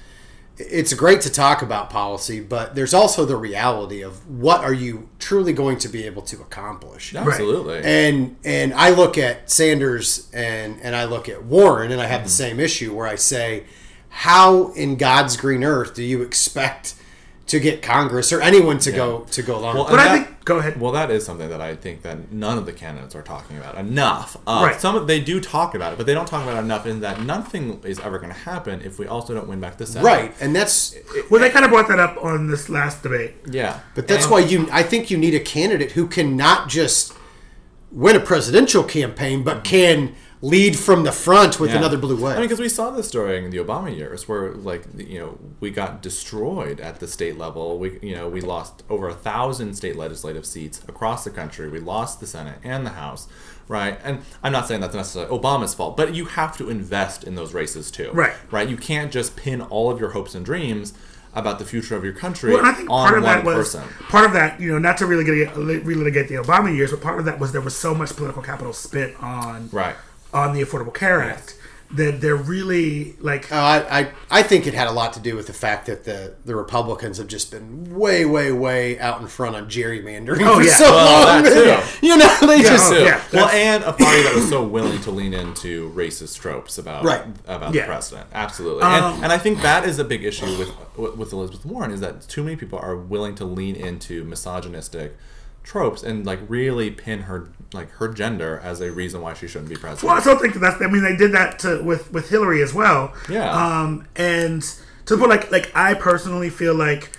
Speaker 3: it's great to talk about policy, but there's also the reality of what are you truly going to be able to accomplish.
Speaker 2: Absolutely.
Speaker 3: And and I look at Sanders and and I look at Warren, and I have the mm-hmm. same issue where I say, how in God's green earth do you expect to get Congress or anyone to go to go along?
Speaker 2: Well,
Speaker 3: with
Speaker 1: But
Speaker 2: And
Speaker 1: I
Speaker 2: that-
Speaker 1: think go ahead.
Speaker 2: Well, that is something that I think that none of the candidates are talking about enough. Uh,
Speaker 1: Right.
Speaker 2: Some they do talk about it, but they don't talk about it enough. In that nothing is ever going to happen if we also don't win back the Senate.
Speaker 3: right, and that's
Speaker 1: Well, they kind of brought that up on this last debate.
Speaker 2: Yeah.
Speaker 3: But that's
Speaker 2: And-
Speaker 3: why you. I think you need a candidate who can not just win a presidential campaign, but can lead from the front with
Speaker 2: Yeah.
Speaker 3: another blue wave.
Speaker 2: I mean,
Speaker 3: wave.
Speaker 2: because we saw this during the Obama years, where like you know we got destroyed at the state level. We you know we lost over a thousand state legislative seats across the country. We lost the Senate and the House, right? And I'm not saying that's necessarily Obama's fault, but you have to invest in those races too,
Speaker 1: Right.
Speaker 2: Right? You can't just pin all of your hopes and dreams about the future of your country
Speaker 1: Well, I think
Speaker 2: on
Speaker 1: part of
Speaker 2: one
Speaker 1: that was
Speaker 2: person.
Speaker 1: part of that. You know, not to really get relitigate the Obama years, but part of that was there was so much political capital spent on
Speaker 2: Right.
Speaker 1: On the Affordable Care Act that they're really like
Speaker 3: Uh, I, I I think it had a lot to do with the fact that the the Republicans have just been way way way out in front on gerrymandering
Speaker 1: Oh,
Speaker 3: for
Speaker 1: yeah.
Speaker 3: so
Speaker 2: Well,
Speaker 3: long.
Speaker 2: that too.
Speaker 3: You know they just
Speaker 1: oh, yeah,
Speaker 2: well, and a party that was so willing to lean into racist tropes about
Speaker 3: Right.
Speaker 2: about
Speaker 1: Yeah.
Speaker 2: the president. Absolutely,
Speaker 1: Um,
Speaker 2: and, and I think that is a big issue with with Elizabeth Warren is that too many people are willing to lean into misogynistic tropes and like really pin her like her gender as a reason why she shouldn't be president.
Speaker 1: Well, I still think that that's. I mean, they did that to, with with Hillary as well.
Speaker 2: Yeah.
Speaker 1: Um, and to the point, like, like I personally feel like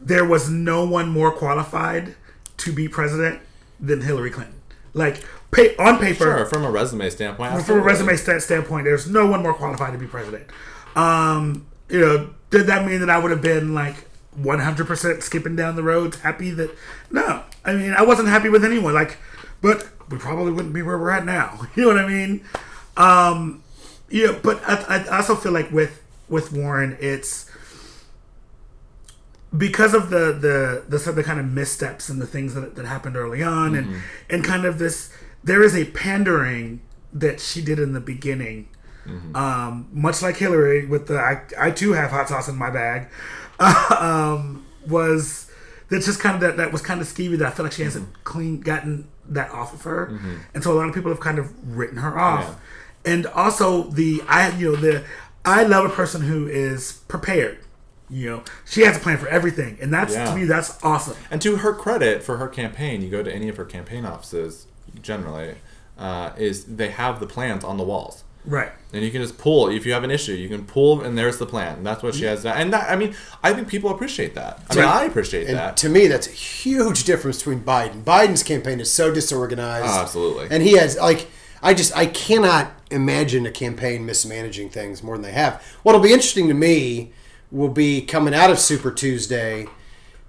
Speaker 1: there was no one more qualified to be president than Hillary Clinton. Like, pay, on paper,
Speaker 2: Sure, from a resume standpoint,
Speaker 1: from a resume sta- standpoint, there's no one more qualified to be president. Um, you know, did that mean that I would have been like 100% skipping down the roads, happy that? No, I mean, I wasn't happy with anyone. Like, but we probably wouldn't be where we're at now. You know what I mean? Um, yeah, but I, I also feel like with with Warren, it's because of the the the, of the kind of missteps and the things that, that happened early on and and kind of this there is a pandering that she did in the beginning um, much like hillary with the I, I too have hot sauce in my bag um, was that's just kind of that, that was kind of skeevy that i feel like she hasn't clean gotten that off of her and so a lot of people have kind of written her off and also the i you know the i love a person who is prepared you know, she has a plan for everything, and that's
Speaker 2: Yeah.
Speaker 1: to me that's awesome.
Speaker 2: And to her credit, for her campaign, you go to any of her campaign offices, generally, uh, is they have the plans on the walls.
Speaker 1: Right.
Speaker 2: And you can just pull if you have an issue. You can pull, and there's the plan. That's what she has. And that, I mean, I think people appreciate that. I mean. I appreciate
Speaker 3: And
Speaker 2: that.
Speaker 3: to me, that's a huge difference between Biden. Biden's campaign is so disorganized.
Speaker 2: Oh, absolutely.
Speaker 3: And he has like I just I cannot imagine a campaign mismanaging things more than they have. What'll be interesting to me will be coming out of Super Tuesday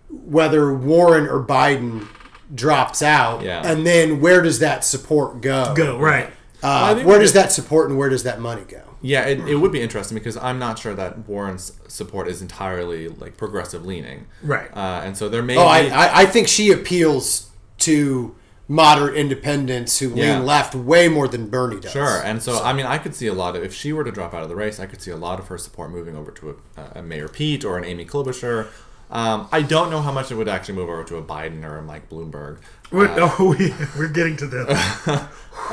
Speaker 3: whether Warren or Biden drops out,
Speaker 2: Yeah.
Speaker 3: and then where does that support go?
Speaker 1: Go right.
Speaker 2: I
Speaker 3: Uh,
Speaker 2: think
Speaker 3: where does
Speaker 2: could-
Speaker 3: that support and where does that money go?
Speaker 2: Yeah, it, it would be interesting because I'm not sure that Warren's support is entirely like progressive leaning.
Speaker 1: Right.
Speaker 2: Uh, and so there may
Speaker 3: Oh, I,
Speaker 2: be.
Speaker 3: I, I think she appeals to moderate independents who
Speaker 2: Yeah.
Speaker 3: lean left way more than Bernie does.
Speaker 2: Sure, and so, I mean, I could see a lot of if she were to drop out of the race, I could see a lot of her support moving over to a, a Mayor Pete or an Amy Klobuchar. Um, I don't know how much it would actually move over to a Biden or a Mike Bloomberg.
Speaker 1: We're, oh, we, we're getting to this.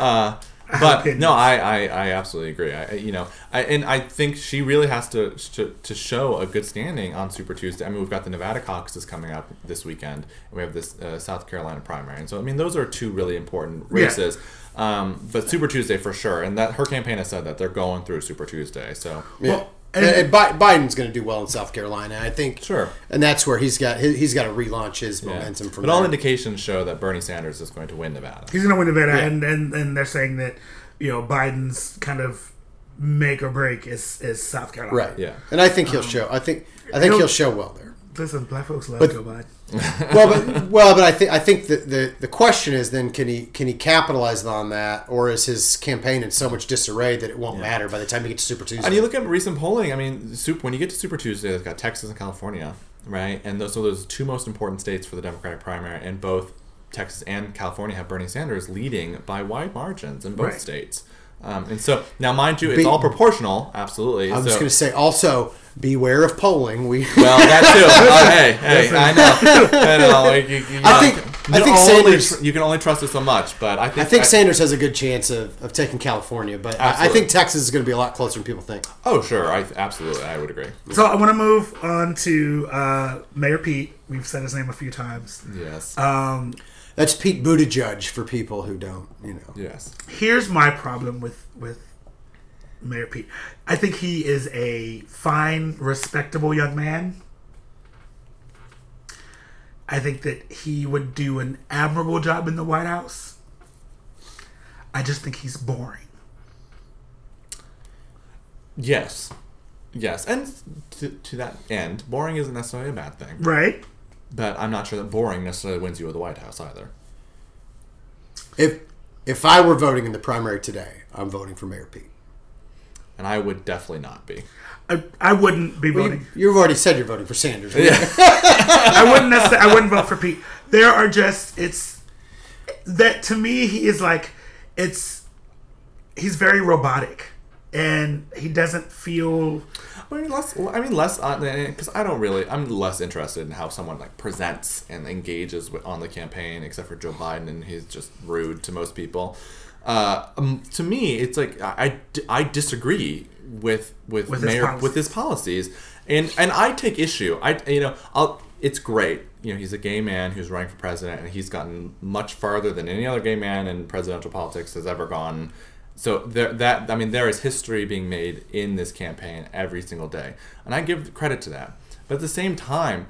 Speaker 2: But
Speaker 1: opinions.
Speaker 2: no, I, I, I absolutely agree. I, I- you know, I, and I think she really has to, to to show a good standing on Super Tuesday. I mean, we've got the Nevada caucuses coming up this weekend, and we have this uh, South Carolina primary, and so I mean, those are two really important
Speaker 1: Yeah.
Speaker 2: races. Um, but Super Tuesday for sure, and that her campaign has said that they're going through Super Tuesday. So
Speaker 3: Yeah.
Speaker 1: Well,
Speaker 3: and,
Speaker 1: and-
Speaker 3: and Bi- Biden's going to do well in South Carolina, I think.
Speaker 2: Sure.
Speaker 3: And that's where he's got he- he's got to relaunch his
Speaker 2: yeah.
Speaker 3: momentum from
Speaker 2: but all
Speaker 3: there.
Speaker 1: Uh,
Speaker 2: indications show that Bernie Sanders is going to win Nevada.
Speaker 1: He's going to win Nevada,
Speaker 3: Yeah.
Speaker 1: and, and and they're saying that you know Biden's kind of make or break is is South Carolina.
Speaker 3: right.
Speaker 2: Yeah.
Speaker 3: And I think he'll show. I think I think
Speaker 1: he'll-
Speaker 3: he'll show well there.
Speaker 1: Listen, black folks love
Speaker 3: But-
Speaker 1: Joe Biden.
Speaker 3: well, but well, but I think I think the, the the question is then can he can he capitalize on that, or is his campaign in so much disarray that it won't matter by the time he gets to Super Tuesday?
Speaker 2: And you look at recent polling. I mean, super, when you get to Super Tuesday, it's got Texas and California, right? And those are those two most important states for the Democratic primary, and both Texas and California have Bernie Sanders leading by wide margins in both
Speaker 1: Right.
Speaker 2: states, Um, and so now, mind you, it's
Speaker 3: Be-
Speaker 2: all proportional, absolutely.
Speaker 3: I'm
Speaker 2: so,
Speaker 3: just going to say also beware of polling. We
Speaker 2: well, that too. Oh, hey, hey, I know, I know. like, you- you-
Speaker 3: I think-
Speaker 2: you
Speaker 3: I
Speaker 2: can
Speaker 3: think
Speaker 2: only
Speaker 3: Sanders-
Speaker 2: you can only trust it so much, but I think
Speaker 3: I think Sanders has a good chance of, of taking California, but I, I think Texas is going to be a lot closer than people think.
Speaker 2: Oh, sure, I absolutely, I would agree.
Speaker 1: So I want to move on to uh, Mayor Pete. We've said his name a few times.
Speaker 2: Yes,
Speaker 1: Um,
Speaker 3: That's Pete Buttigieg for people who don't, you know.
Speaker 2: yes.
Speaker 1: here's my problem with with Mayor Pete. I think he is a fine, respectable young man. I think that he would do an admirable job in the White House. I just think he's boring.
Speaker 2: Yes. Yes. And to, to that end, boring isn't necessarily a bad thing.
Speaker 1: Right?
Speaker 2: But I'm not sure that boring necessarily wins you at the White House either.
Speaker 3: If if I were voting in the primary today, I'm voting for Mayor Pete.
Speaker 2: And I would definitely not be.
Speaker 1: I, I wouldn't be
Speaker 3: You,
Speaker 1: voting.
Speaker 3: you've already said you're voting for Sanders. right?
Speaker 1: I wouldn't necessarily. I wouldn't vote for Pete. There are just it's that to me he is like it's he's very robotic and he doesn't feel
Speaker 2: I mean, less. I mean, less because I don't really. I'm less interested in how someone like presents and engages with, on the campaign, except for Joe Biden, and he's just rude to most people. Uh, um, to me, it's like I, I, I disagree with with,
Speaker 1: With
Speaker 2: mayor
Speaker 1: policies.
Speaker 2: with his policies, and and I take issue. I you know I'll. It's great. You know, he's a gay man who's running for president, and he's gotten much farther than any other gay man in presidential politics has ever gone. So there, that I mean, there is history being made in this campaign every single day, and I give credit to that. But at the same time,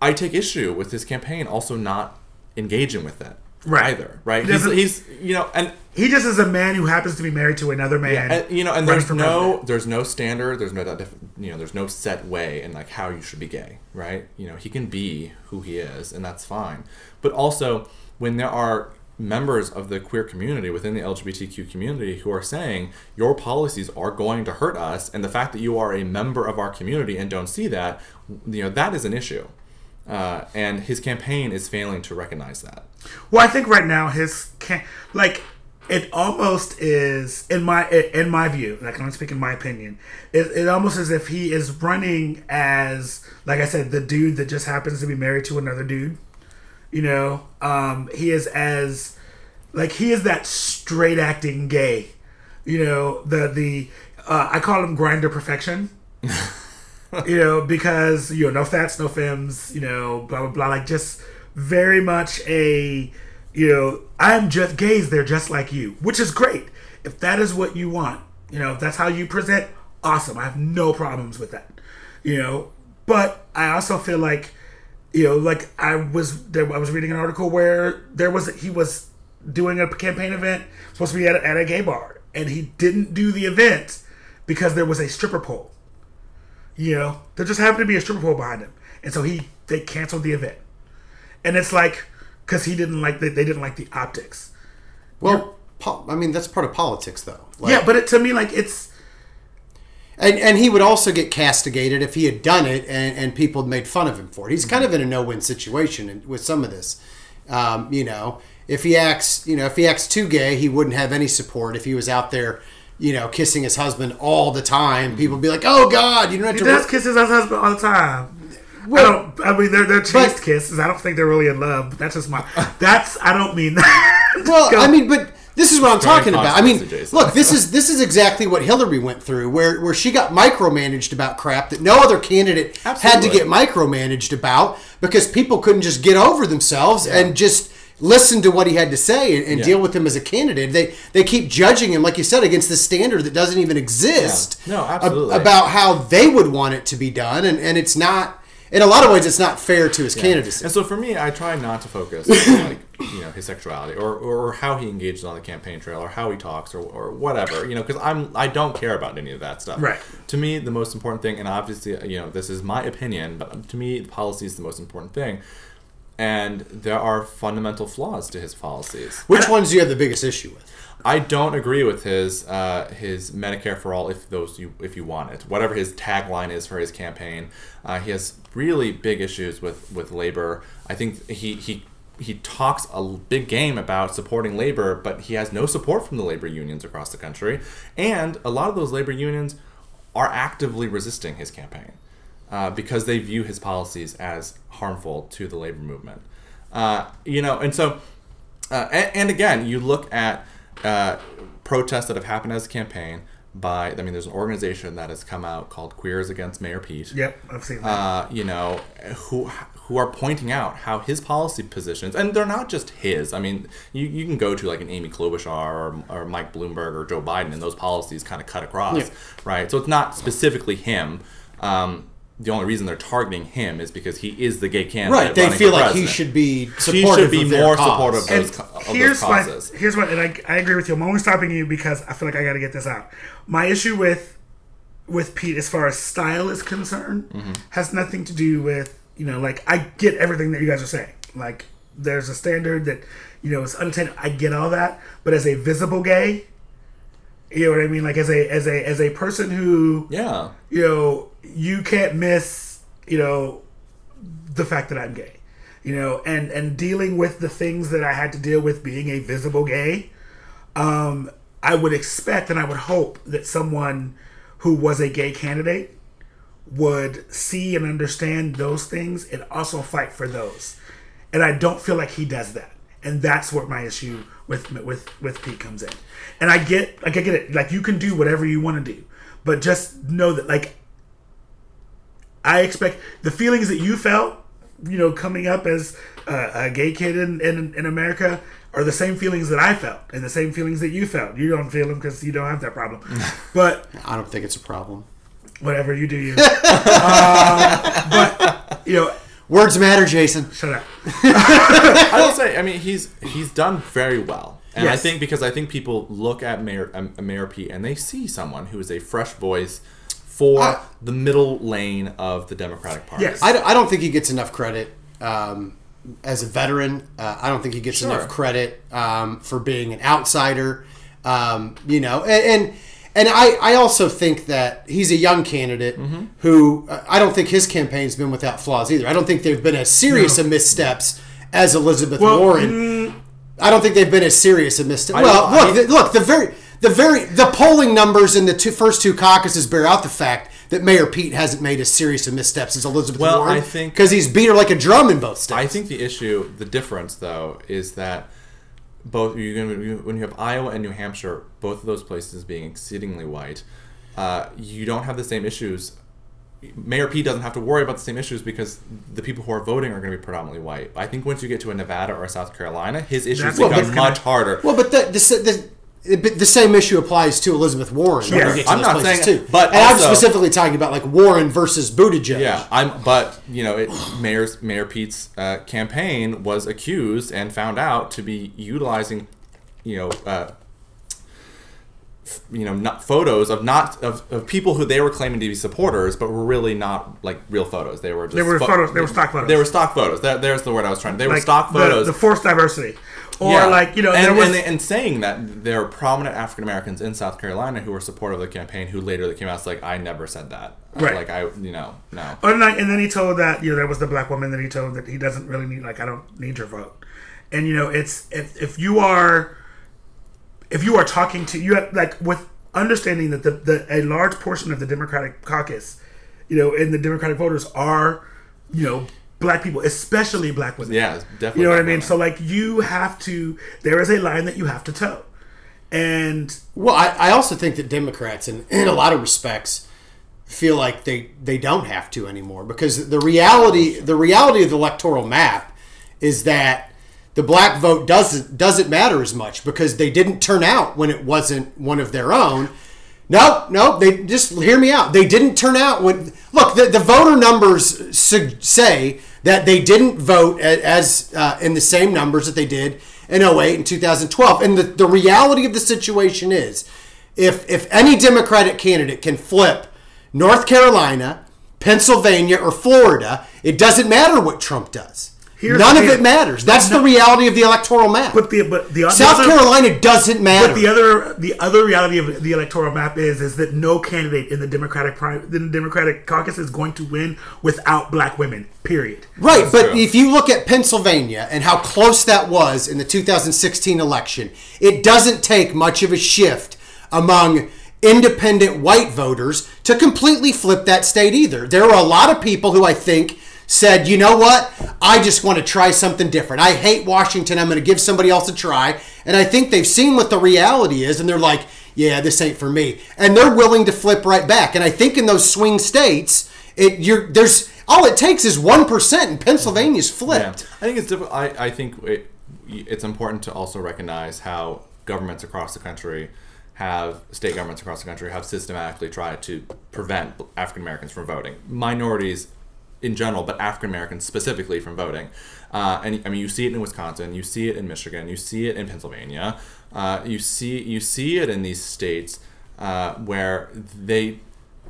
Speaker 2: I take issue with this campaign also not engaging with it
Speaker 1: Right.
Speaker 2: either. Right?
Speaker 1: He
Speaker 2: He's, he's you know, and
Speaker 1: he just is a man who happens to be married to another man.
Speaker 2: and, you know, and there's no
Speaker 1: president.
Speaker 2: there's no standard. There's no that you know there's no set way in like how you should be gay, right? You know, he can be who he is, and that's fine. But also, when there are members of the queer community within the LGBTQ community who are saying your policies are going to hurt us, and the fact that you are a member of our community and don't see that, you know, that is an issue. Uh, and his campaign is failing to recognize that.
Speaker 1: Well, I think right now his can like it almost is in my in my view. Like I'm speaking my opinion. It, it almost as if he is running as like I said, the dude that just happens to be married to another dude. You know, um, he is as like he is that straight acting gay. You know, the the uh, I call him Grindr perfection. you know, because you know, no fats, no femmes, you know, blah blah blah. Like just very much a, you know, I'm just gays. They're just like you, which is great. If that is what you want, you know, if that's how you present, awesome. I have no problems with that. You know, but I also feel like, you know, like I was there. I was reading an article where there was he was doing a campaign event supposed to be at a, at a gay bar, and he didn't do the event because there was a stripper pole. You know, there just happened to be a stripper pole behind him, and so he they canceled the event. And it's like because he didn't like the, they didn't like the optics.
Speaker 3: Well, po- I mean that's part of politics, though. Like,
Speaker 1: yeah, but it, to me, like it's
Speaker 3: and and he would also get castigated if he had done it, and, and people had made fun of him for it. He's kind of in a no-win situation with some of this. Um, you know, if he acts, you know, if he acts too gay, he wouldn't have any support. If he was out there, you know, kissing his husband all the time, people would be like, "Oh God, you don't have
Speaker 1: he
Speaker 3: to."
Speaker 1: does
Speaker 3: work-
Speaker 1: kisses his husband all the time. I
Speaker 3: Well-
Speaker 1: don't. I mean, they're they're chaste
Speaker 3: But-
Speaker 1: kisses. I don't think they're really in love. But that's just my. That's I don't mean that.
Speaker 3: Well, I mean, but this is what I'm talking about. I mean, look, this is this is exactly what Hillary went through, where where she got micromanaged about crap that no other candidate had to get micromanaged about because people couldn't just get over themselves and just listen to what he had to say and, and
Speaker 2: Yeah.
Speaker 3: deal with him as a candidate. They they keep judging him, like you said, against this standard that doesn't even exist.
Speaker 2: Yeah. No,
Speaker 3: ab-
Speaker 2: absolutely.
Speaker 3: about how they would want it to be done, and and it's not. In a lot of ways, it's not fair to his candidacy.
Speaker 2: And so for me, I try not to focus on like you know his sexuality or, or how he engages on the campaign trail or how he talks or, or whatever you know because I'm I don't care about any of that stuff.
Speaker 1: Right.
Speaker 2: To me, the most important thing, and obviously you know this is my opinion, but to me, the policy is the most important thing. And there are fundamental flaws to his policies.
Speaker 3: Which ones do you have the biggest issue with?
Speaker 2: I don't agree with his uh, his Medicare for all if those you if you want it. Whatever his tagline is for his campaign, uh, he has really big issues with with labor. I think he he he talks a big game about supporting labor, but he has no support from the labor unions across the country, and a lot of those labor unions are actively resisting his campaign uh, because they view his policies as harmful to the labor movement. Uh, you know, and so, uh, and, and again, you look at uh, protests that have happened as a campaign by, I mean, there's an organization that has come out called Queers Against Mayor Pete
Speaker 1: Yep, I've seen that.
Speaker 2: uh, you know, who who are pointing out how his policy positions, and they're not just his. I mean, you, you can go to like an Amy Klobuchar or, or Mike Bloomberg or Joe Biden, and those policies kind of cut across,
Speaker 3: Yeah.
Speaker 2: right? So it's not specifically him. Um, the only reason they're targeting him is because he is the gay candidate.
Speaker 3: Right. They feel like he should be
Speaker 2: He
Speaker 3: supportive
Speaker 2: should be more
Speaker 3: cause.
Speaker 2: supportive of
Speaker 1: and
Speaker 2: those, of those
Speaker 1: here's my
Speaker 2: causes.
Speaker 1: here's what, and I, I agree with you. I'm only stopping you because I feel like I got to get this out. My issue with with Pete, as far as style is concerned,
Speaker 2: Mm-hmm.
Speaker 1: has nothing to do with you know, like I get everything that you guys are saying. Like there's a standard that you know is unattainable. I get all that, but as a visible gay, you know what I mean. Like as a as a as a person who
Speaker 2: yeah.
Speaker 1: you know, you can't miss, you know, the fact that I'm gay. You know, and and dealing with the things that I had to deal with being a visible gay, um, I would expect and I would hope that someone who was a gay candidate would see and understand those things and also fight for those. And I don't feel like he does that. And that's what my issue with with with Pete comes in. And I get like I get it. Like you can do whatever you want to do, but just know that like I expect the feelings that you felt, you know, coming up as a, a gay kid in, in in America are the same feelings that I felt and the same feelings that you felt. You don't feel them because you don't have that problem, but
Speaker 3: I don't think it's a problem.
Speaker 1: Whatever you do, you. um, but you know,
Speaker 3: Words matter, Jason.
Speaker 1: shut up.
Speaker 2: I will say, I mean, he's he's done very well, and I think because I think people look at Mayor um, Mayor Pete and they see someone who is a fresh voice for
Speaker 3: Uh,
Speaker 2: the middle lane of the Democratic Party.
Speaker 1: Yes.
Speaker 3: I don't, I don't think he gets enough credit um, as a veteran. Uh, I don't think he gets
Speaker 2: Sure.
Speaker 3: enough credit um, for being an outsider. Um, you know, and and, and I, I also think that he's a young candidate
Speaker 2: Mm-hmm.
Speaker 3: who uh, I don't think his campaign's been without flaws either. I don't think there've been as serious
Speaker 1: No.
Speaker 3: of missteps as Elizabeth
Speaker 1: Well,
Speaker 3: Warren. I don't think they've been as serious of
Speaker 2: missteps.
Speaker 3: Well, look,
Speaker 2: I-
Speaker 3: the, look, the very, the very, the polling numbers in the two, first two caucuses bear out the fact that Mayor Pete hasn't made as serious of missteps as Elizabeth
Speaker 2: Well,
Speaker 3: Warren.
Speaker 2: I think-
Speaker 3: because he's beat her like a drum in both states.
Speaker 2: I think the issue, the difference though, is that both you're gonna you- when you have Iowa and New Hampshire, both of those places being exceedingly white, uh, you don't have the same issues. Mayor Pete doesn't have to worry about the same issues because the people who are voting are going to be predominantly white. I think once you get to a Nevada or a South Carolina, his issues
Speaker 1: That's
Speaker 2: become
Speaker 1: what was gonna-
Speaker 2: much harder.
Speaker 3: well, but the, the, the, the same issue applies to Elizabeth Warren. when
Speaker 1: Yes.
Speaker 3: we get to
Speaker 2: I'm
Speaker 3: those
Speaker 2: not
Speaker 3: places,
Speaker 2: saying-
Speaker 3: too.
Speaker 2: but
Speaker 3: and I'm specifically talking about like Warren versus Buttigieg.
Speaker 2: Yeah, I'm. But you know, it, Mayor's Mayor Pete's uh, campaign was accused and found out to be utilizing, you know, uh, f- you know, not photos of not of, of people who they were claiming to be supporters, but were really not like real photos. They were just
Speaker 1: They were photos- they were stock photos.
Speaker 2: They were stock photos. That, there's the word I was trying. They were
Speaker 1: Like
Speaker 2: stock
Speaker 1: the-
Speaker 2: photos.
Speaker 1: The, forced diversity, or
Speaker 2: Yeah.
Speaker 1: like you know,
Speaker 2: and,
Speaker 1: there was
Speaker 2: and, and saying that there are prominent African Americans in South Carolina who were supportive of the campaign, who later came out like, I never said that.
Speaker 1: Right.
Speaker 2: Like I, you know, no.
Speaker 1: And, like, and then he told that you know there was the black woman that he told that he doesn't really need like I don't need your vote, and you know it's if if you are if you are talking to you have, like with understanding that the, the a large portion of the Democratic caucus, you know, and the Democratic voters are you know black people, especially black women.
Speaker 2: Yeah, definitely.
Speaker 1: You know what I mean?
Speaker 2: women.
Speaker 1: So like you have to there is a line that you have to toe. And
Speaker 3: Well, I, I also think that Democrats, in, in a lot of respects, feel like they, they don't have to anymore because the reality the reality of the electoral map is that the black vote doesn't doesn't matter as much because they didn't turn out when it wasn't one of their own. Nope, nope. They just hear me out. They didn't turn out when. Look, the, the voter numbers su- say that they didn't vote as uh, in the same numbers that they did in 08 and 2012. And the, the reality of the situation is, if if any Democratic candidate can flip North Carolina, Pennsylvania, or Florida, it doesn't matter what Trump does
Speaker 1: Here's
Speaker 3: None of it matters. That's
Speaker 1: No,
Speaker 3: the reality of the electoral map.
Speaker 1: But the but the
Speaker 3: South
Speaker 1: other-
Speaker 3: Carolina doesn't matter.
Speaker 1: But the other the other reality of the electoral map is is that no candidate in the Democratic pri- in the Democratic caucus is going to win without black women. Period.
Speaker 3: Right,
Speaker 2: That's
Speaker 3: but
Speaker 2: true.
Speaker 3: if you look at Pennsylvania and how close that was in the 2016 election, it doesn't take much of a shift among independent white voters to completely flip that state either. There are a lot of people who I think said, you know what, I just want to try something different. I hate Washington. I'm going to give somebody else a try. And I think they've seen what the reality is and they're like, yeah, this ain't for me. And they're willing to flip right back. And I think in those swing states, it you're there's all it takes is one percent, and Pennsylvania's
Speaker 2: Yeah.
Speaker 3: flipped.
Speaker 2: I think it's difficult. I, I think it, it's important to also recognize how governments across the country have state governments across the country have systematically tried to prevent African Americans from voting, minorities in general, but African Americans specifically from voting. Uh, and I mean, you see it in Wisconsin, you see it in Michigan, you see it in Pennsylvania, uh, you see you see it in these states uh, where they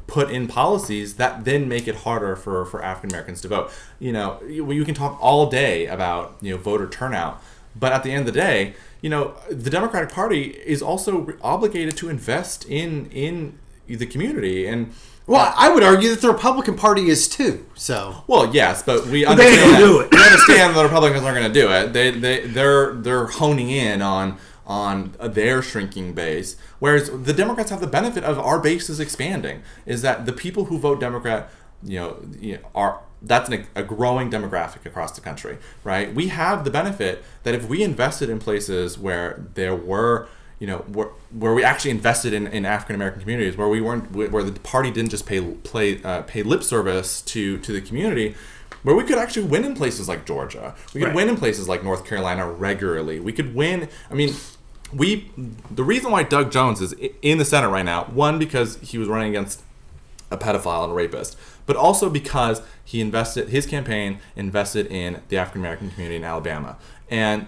Speaker 2: put in policies that then make it harder for, for African Americans to vote. You know, you, you can talk all day about you know voter turnout, but at the end of the day, you know, the Democratic Party is also obligated to invest in in the community and.
Speaker 3: Well, I would argue that the Republican Party is too. So
Speaker 2: Well, yes, but we
Speaker 1: they
Speaker 2: understand
Speaker 1: gonna
Speaker 2: that.
Speaker 1: do it.
Speaker 2: We understand the Republicans aren't going to do it. They they they're they're honing in on on their shrinking base, whereas the Democrats have the benefit of our base is expanding. Is that the people who vote Democrat, you know, you know, are that's an, a growing demographic across the country, right? We have the benefit that if we invested in places where there were you know, where, where we actually invested in, in African American communities, where we weren't, where the party didn't just pay play uh, pay lip service to to the community, where we could actually win in places like Georgia, we could
Speaker 1: Right.
Speaker 2: win in places like North Carolina regularly. We could win. I mean, we the reason why Doug Jones is in the Senate right now, one because he was running against a pedophile and a rapist, but also because he invested his campaign invested in the African American community in Alabama. And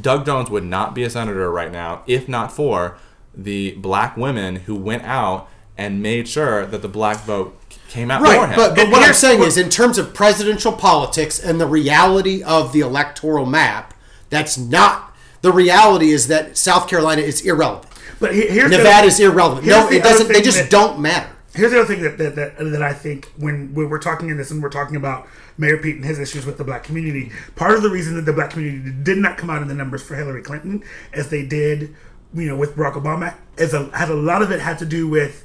Speaker 2: Doug Jones would not be a senator right now if not for the black women who went out and made sure that the black vote came out for
Speaker 3: right,
Speaker 2: him.
Speaker 3: but, but what I'm saying is, in terms of presidential politics and the reality of the electoral map, that's not the reality. Is that South Carolina is irrelevant.
Speaker 1: But he- here's the-
Speaker 3: Nevada is irrelevant. No, it doesn't. They just
Speaker 1: that-
Speaker 3: don't matter.
Speaker 1: Here's the other thing that, that, that, that I think when, when we're talking in this and we're talking about Mayor Pete and his issues with the black community, part of the reason that the black community did not come out in the numbers for Hillary Clinton as they did, you know, with Barack Obama, is a, had a lot of it had to do with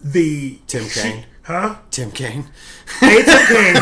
Speaker 1: the
Speaker 3: Tim
Speaker 1: she-
Speaker 3: Kaine.
Speaker 1: huh?
Speaker 3: Tim Kaine.
Speaker 1: A Tim Kaine,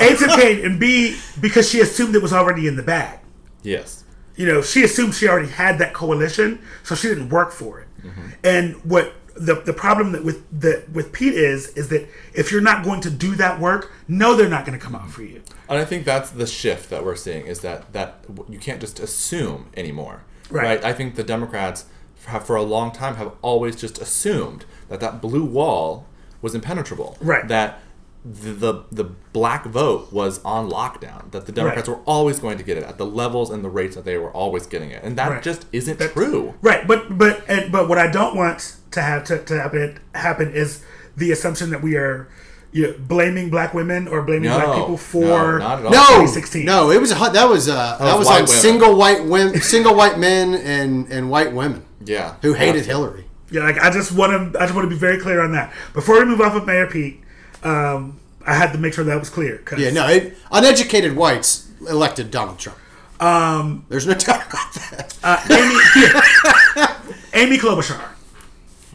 Speaker 1: A Tim Kaine, and B because she assumed it was already in the bag.
Speaker 2: yes.
Speaker 1: you know, she assumed she already had that coalition, so she didn't work for it. Mm-hmm. And what the the problem that with that with Pete is is that if you're not going to do that work, no, they're not going to come out for you.
Speaker 2: And I think that's the shift that we're seeing is that that you can't just assume anymore,
Speaker 1: Right.
Speaker 2: I think the Democrats have for a long time have always just assumed that that blue wall was impenetrable,
Speaker 1: Right.
Speaker 2: That the the, the black vote was on lockdown. That the Democrats
Speaker 1: Right.
Speaker 2: were always going to get it at the levels and the rates that they were always getting it, and that
Speaker 1: Right.
Speaker 2: just isn't
Speaker 1: That-
Speaker 2: true.
Speaker 1: Right, but but and, but what I don't want to have to, to happen happen is the assumption that we are you know, blaming black women or blaming
Speaker 2: No,
Speaker 1: black people
Speaker 2: no,
Speaker 1: for
Speaker 2: not at all.
Speaker 3: No,
Speaker 1: 2016.
Speaker 3: no, it was a, that was uh, that,
Speaker 2: was
Speaker 3: was,
Speaker 2: white
Speaker 3: on
Speaker 2: women.
Speaker 3: single white women, single white men and and white women
Speaker 2: Yeah,
Speaker 3: who hated
Speaker 2: Yeah.
Speaker 3: Hillary.
Speaker 1: Yeah, like I just want to I just want to be very clear on that. Before we move off of Mayor Pete, um, I had to make sure that was clear. 'cause-
Speaker 3: Yeah, no, it, uneducated whites elected Donald Trump. Um, there's no doubt about that.
Speaker 1: Uh, Amy, Amy Klobuchar.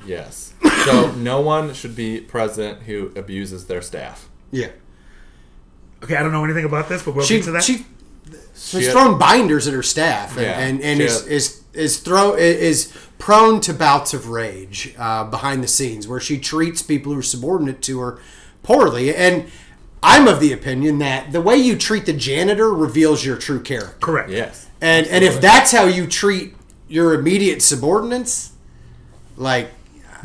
Speaker 2: Yes. So no one should be president who abuses their staff.
Speaker 3: Yeah,
Speaker 1: Okay, I don't know anything about this, but we'll
Speaker 3: she
Speaker 1: get to that.
Speaker 3: she
Speaker 2: She
Speaker 3: has
Speaker 2: had-
Speaker 3: thrown binders at her staff and
Speaker 2: Yeah,
Speaker 3: and, and is,
Speaker 2: had-
Speaker 3: is is throw is prone to bouts of rage uh, behind the scenes where she treats people who are subordinate to her poorly and. I'm of the opinion that the way you treat the janitor reveals your true character.
Speaker 1: Correct.
Speaker 2: Yes.
Speaker 3: And and if that's how you treat your immediate subordinates, like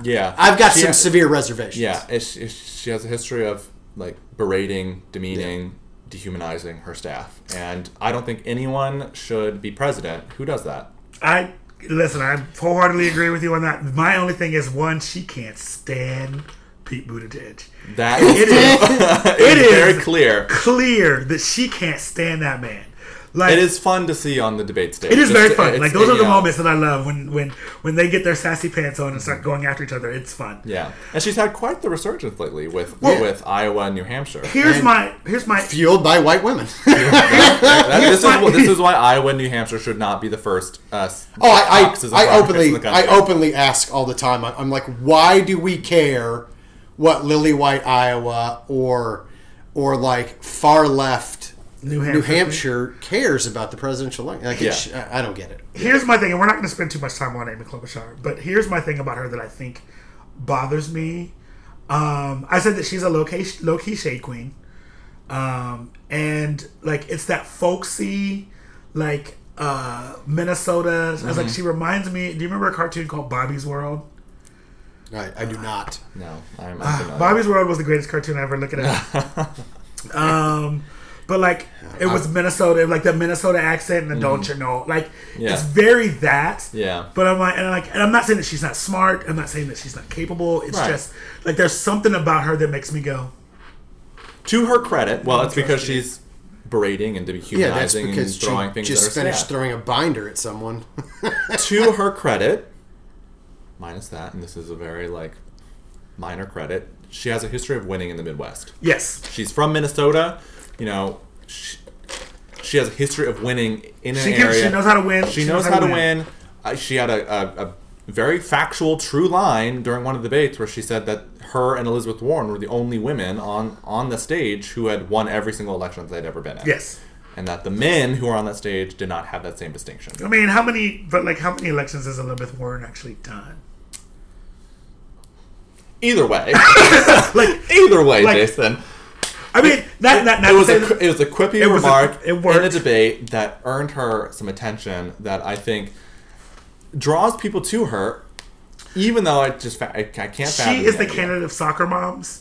Speaker 2: Yeah.
Speaker 3: I've got
Speaker 2: She
Speaker 3: some
Speaker 2: ha-
Speaker 3: severe reservations.
Speaker 2: Yeah, it's, it's, she has a history of like berating, demeaning, dehumanizing her staff, and I don't think anyone should be president who does that.
Speaker 1: I listen. I wholeheartedly agree with you on that. My only thing is one, she can't stand Pete Buttigieg.
Speaker 2: That is,
Speaker 1: It is.
Speaker 2: it is
Speaker 1: is.
Speaker 2: very clear.
Speaker 1: Clear that she can't stand that man. Like
Speaker 2: It is fun to see on the debate stage.
Speaker 1: It is
Speaker 2: Just
Speaker 1: very
Speaker 2: to-
Speaker 1: fun.
Speaker 2: it's-
Speaker 1: Like those are the
Speaker 2: yeah.
Speaker 1: moments that I love when when when they get their sassy pants on and start going after each other. It's fun.
Speaker 2: Yeah, and she's had quite the resurgence lately with
Speaker 1: Well-
Speaker 2: with Iowa and New Hampshire.
Speaker 1: Here's
Speaker 3: And-
Speaker 1: my here's my
Speaker 3: Fueled by white women.
Speaker 2: That- this, is,
Speaker 1: my-
Speaker 2: wh- this is why Iowa and New Hampshire should not be the first. Uh,
Speaker 3: Oh, I,
Speaker 2: caucuses
Speaker 3: I, I openly, I openly ask all the time. I- I'm like, why do we care what Lily White, Iowa, or or like far left
Speaker 1: New
Speaker 3: New
Speaker 1: Hampshire.
Speaker 3: Hampshire cares about the presidential election? Like, it's, I I don't get it.
Speaker 1: here's my thing, and we're not going to spend too much time on Amy Klobuchar, but here's my thing about her that I think bothers me. Um, I said that she's a low key, low key shade queen, um, and like it's that folksy, like uh, Minnesota. I was like, she reminds me. Do you remember a cartoon called Bobby's World?
Speaker 3: I, I do not.
Speaker 2: No, I'm. I'm familiar.
Speaker 1: Bobby's World was the greatest cartoon I ever looked at. um, but like it was Minnesota, like the Minnesota accent, and the mm-hmm. don't you know, like
Speaker 2: Yeah.
Speaker 1: it's very that.
Speaker 2: Yeah.
Speaker 1: But I'm like, and I'm like, and I'm not saying that she's not smart. I'm not saying that she's not capable. It's
Speaker 2: Right.
Speaker 1: just like there's something about her that makes me go.
Speaker 2: to her credit, well, it's because she's berating and
Speaker 3: Yeah, that's
Speaker 2: dehumanizing
Speaker 3: because
Speaker 2: and throwing
Speaker 3: she
Speaker 2: things
Speaker 3: just
Speaker 2: at her
Speaker 3: finished
Speaker 2: staff.
Speaker 3: throwing a binder at someone.
Speaker 2: to her credit, minus that, and this is a very like minor credit, she has a history of winning in the Midwest.
Speaker 1: Yes,
Speaker 2: She's from Minnesota, you know. She, she has a history of winning in an
Speaker 1: she can,
Speaker 2: area.
Speaker 1: she knows how to win.
Speaker 2: She knows how to win. Uh, she had a, a, a very factual, true line during one of the debates where she said that her and Elizabeth Warren were the only women on on the stage who had won every single election that they'd ever been in.
Speaker 1: Yes.
Speaker 2: and that the men who were on that stage did not have that same distinction.
Speaker 1: I mean, how many? But like, how many elections has Elizabeth Warren actually done?
Speaker 2: Either way,
Speaker 1: Like,
Speaker 2: either way,
Speaker 1: Like-
Speaker 2: Jason.
Speaker 1: I mean, that that,
Speaker 2: it was a it was a quippy
Speaker 1: It was a-
Speaker 2: remark
Speaker 1: it
Speaker 2: in a debate that earned her some attention that I think draws people to her, even though I just fa- I, I can't. fathom
Speaker 1: she is the
Speaker 2: idea.
Speaker 1: candidate of soccer moms.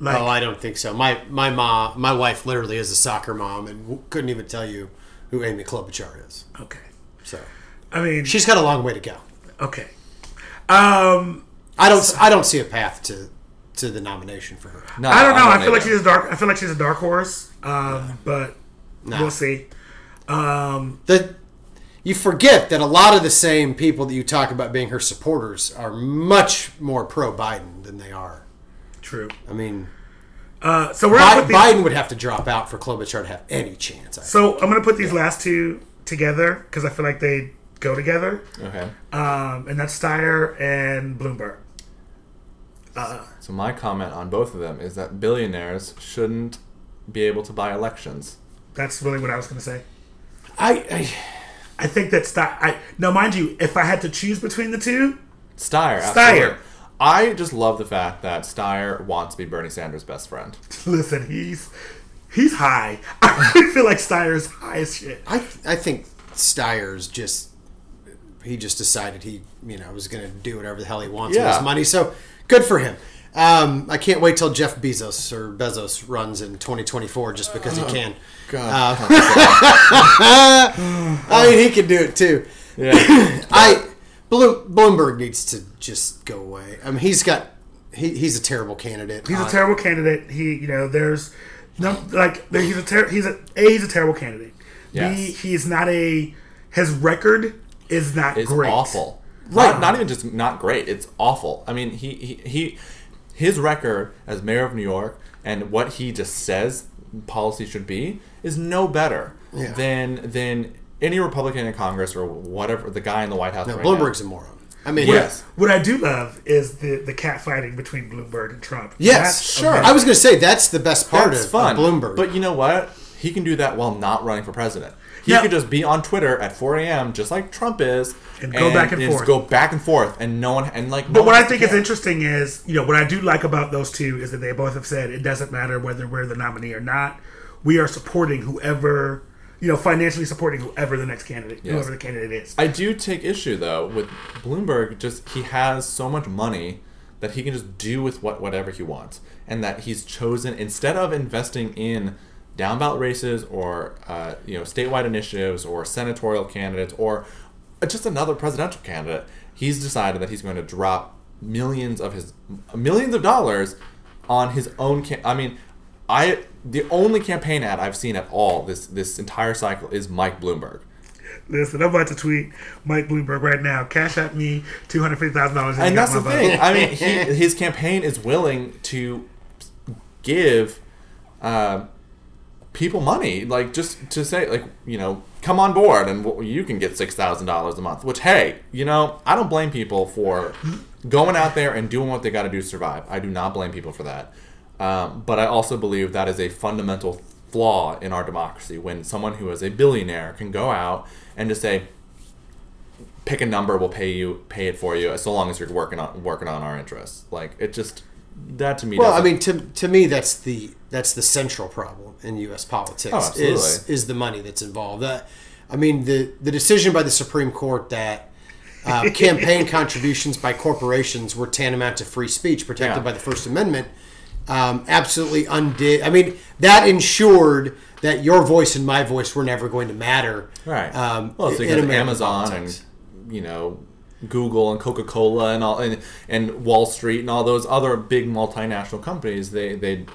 Speaker 1: Like,
Speaker 3: oh, I don't think so. My my mom, my wife, literally is a soccer mom, and w- couldn't even tell you who Amy Klobuchar is.
Speaker 1: okay.
Speaker 3: So
Speaker 1: I mean,
Speaker 3: she's got a long way to go.
Speaker 1: okay. Um,
Speaker 3: I don't. I don't see a path to to the nomination for her.
Speaker 2: No,
Speaker 1: I don't know. I, feel
Speaker 2: either.
Speaker 1: like she's a dark. I feel like she's a dark horse. Um, but
Speaker 3: Nah.
Speaker 1: we'll see. Um,
Speaker 3: The you forget that a lot of the same people that you talk about being her supporters are much more pro Biden than they are.
Speaker 1: true.
Speaker 3: I mean,
Speaker 1: Uh, so we're
Speaker 3: Bi-
Speaker 1: these,
Speaker 3: Biden would have to drop out for Klobuchar to have any chance. I
Speaker 1: So I'm gonna put these last two together because I feel like they go together.
Speaker 2: Okay.
Speaker 1: Um, and that's Steyer and Bloomberg. Uh-huh.
Speaker 2: So my comment on both of them is that billionaires shouldn't be able to buy elections.
Speaker 1: That's really what I was gonna say.
Speaker 3: I, I
Speaker 1: I think that Steyer. I now, mind you, if I had to choose between the two,
Speaker 2: Steyer,
Speaker 1: Steyer.
Speaker 2: absolutely. I just love the fact that Steyer wants to be Bernie Sanders' best friend.
Speaker 1: listen, he's he's high. I feel like Steyer's high as shit.
Speaker 3: I I think Steyer's just he just decided he you know was going to do whatever the hell he wants with his money. So good for him. Um, I can't wait till Jeff Bezos or Bezos runs in 2024 just because he can.
Speaker 2: God.
Speaker 3: I mean, he can do it too.
Speaker 2: yeah.
Speaker 3: I Bloomberg needs to just go away. I mean, he's got he, he's a terrible candidate.
Speaker 1: He's
Speaker 3: Uh,
Speaker 1: a terrible candidate. He, you know, there's no like there, he's a ter- he's a a he's a terrible candidate.
Speaker 2: Yes.
Speaker 1: B he's not a his record is not
Speaker 2: It's
Speaker 1: great.
Speaker 2: awful.
Speaker 3: Right.
Speaker 2: Not, not even just not great. It's awful. I mean, he, he he his record as mayor of New York and what he just says policy should be is no better
Speaker 3: Yeah.
Speaker 2: than than any Republican in Congress or whatever the guy in the White House.
Speaker 3: no,
Speaker 2: right
Speaker 3: Bloomberg's
Speaker 2: now.
Speaker 3: a moron. I mean,
Speaker 2: Yes.
Speaker 1: What I do love is the the cat fighting between Bloomberg and Trump.
Speaker 3: Yes,
Speaker 1: That's
Speaker 2: sure.
Speaker 1: amazing.
Speaker 3: I was going to say that's the best part
Speaker 2: That's
Speaker 3: of,
Speaker 2: fun.
Speaker 3: of Bloomberg.
Speaker 2: But you know what? He can do that while not running for president. He could just be on Twitter at 4 a.m. just like Trump is,
Speaker 1: And go back and
Speaker 2: just
Speaker 1: forth.
Speaker 2: go back and forth, and no one and like. no
Speaker 1: But what I think is interesting is, you know, what I do like about those two is that they both have said it doesn't matter whether we're the nominee or not. We are supporting whoever, you know, financially supporting whoever the next candidate,
Speaker 2: Yes.
Speaker 1: whoever the candidate is.
Speaker 2: I do take issue though with Bloomberg. Just he has so much money that he can just do with what whatever he wants, and that he's chosen instead of investing in down ballot races or uh, you know statewide initiatives or senatorial candidates or just another presidential candidate. He's decided that he's going to drop millions of his millions of dollars on his own. Cam- I mean, I the only campaign ad I've seen at all this this entire cycle is Mike Bloomberg.
Speaker 1: Listen, I'm about to tweet Mike Bloomberg right now. Cash at me two hundred fifty thousand dollars.
Speaker 2: and that's the thing. I mean, he, his campaign is willing to give uh, people money, like just to say, like you know, come on board, and you can get six thousand dollars a month. Which, hey, you know, I don't blame people for going out there and doing what they got to do to survive. I do not blame people for that. Um, but I also believe that is a fundamental flaw in our democracy when someone who is a billionaire can go out and just say, pick a number, we'll pay you, pay it for you, so long as you're working on working on our interests. Like it just that to me.
Speaker 3: Well, I mean, to, to me, that's the that's the central problem in U.S. politics
Speaker 2: Oh,
Speaker 3: is is the money that's involved. Uh, I mean, the the decision by the Supreme Court that uh, campaign contributions by corporations were tantamount to free speech protected
Speaker 2: Yeah.
Speaker 3: by the First Amendment um, absolutely undid. I mean, that ensured that your voice and my voice were never going to matter.
Speaker 2: right.
Speaker 3: Um,
Speaker 2: well, so
Speaker 3: in American
Speaker 2: Amazon
Speaker 3: politics.
Speaker 2: and you know Google and Coca Cola and all and, and Wall Street and all those other big multinational companies. They they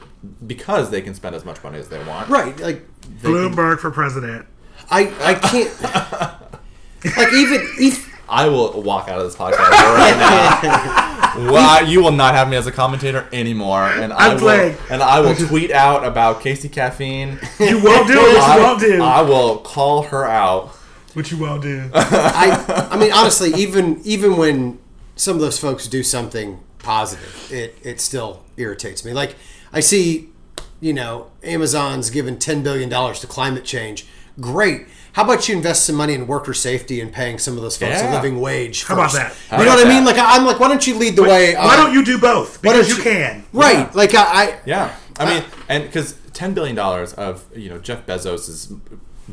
Speaker 2: because they can spend as much money as they want.
Speaker 3: right, like
Speaker 1: Bloomberg for president.
Speaker 3: I I can't like even. even
Speaker 2: I will walk out of this podcast right now. well, you will not have me as a commentator anymore, and I
Speaker 1: I'm
Speaker 2: will,
Speaker 1: playing.
Speaker 2: and I will tweet out about KC Caffeine.
Speaker 1: You won't do it. What you
Speaker 2: I,
Speaker 1: won't do.
Speaker 2: I will call her out.
Speaker 1: What you won't do.
Speaker 3: I I mean honestly, even even when some of those folks do something positive, it it still irritates me. Like I see, you know, Amazon's given ten billion dollars to climate change. Great. How about you invest some money in worker safety and paying some of those folks a living wage?
Speaker 1: How about that?
Speaker 2: How
Speaker 3: You know
Speaker 2: about
Speaker 3: what I mean? Like I'm like, why don't you lead the way?
Speaker 1: Why
Speaker 3: on-
Speaker 1: don't you do both?
Speaker 3: why
Speaker 1: Because
Speaker 3: don't
Speaker 1: you can.
Speaker 3: Right.
Speaker 2: Yeah.
Speaker 3: Like I, I
Speaker 2: Yeah, I mean, and because ten billion dollars of you know Jeff Bezos's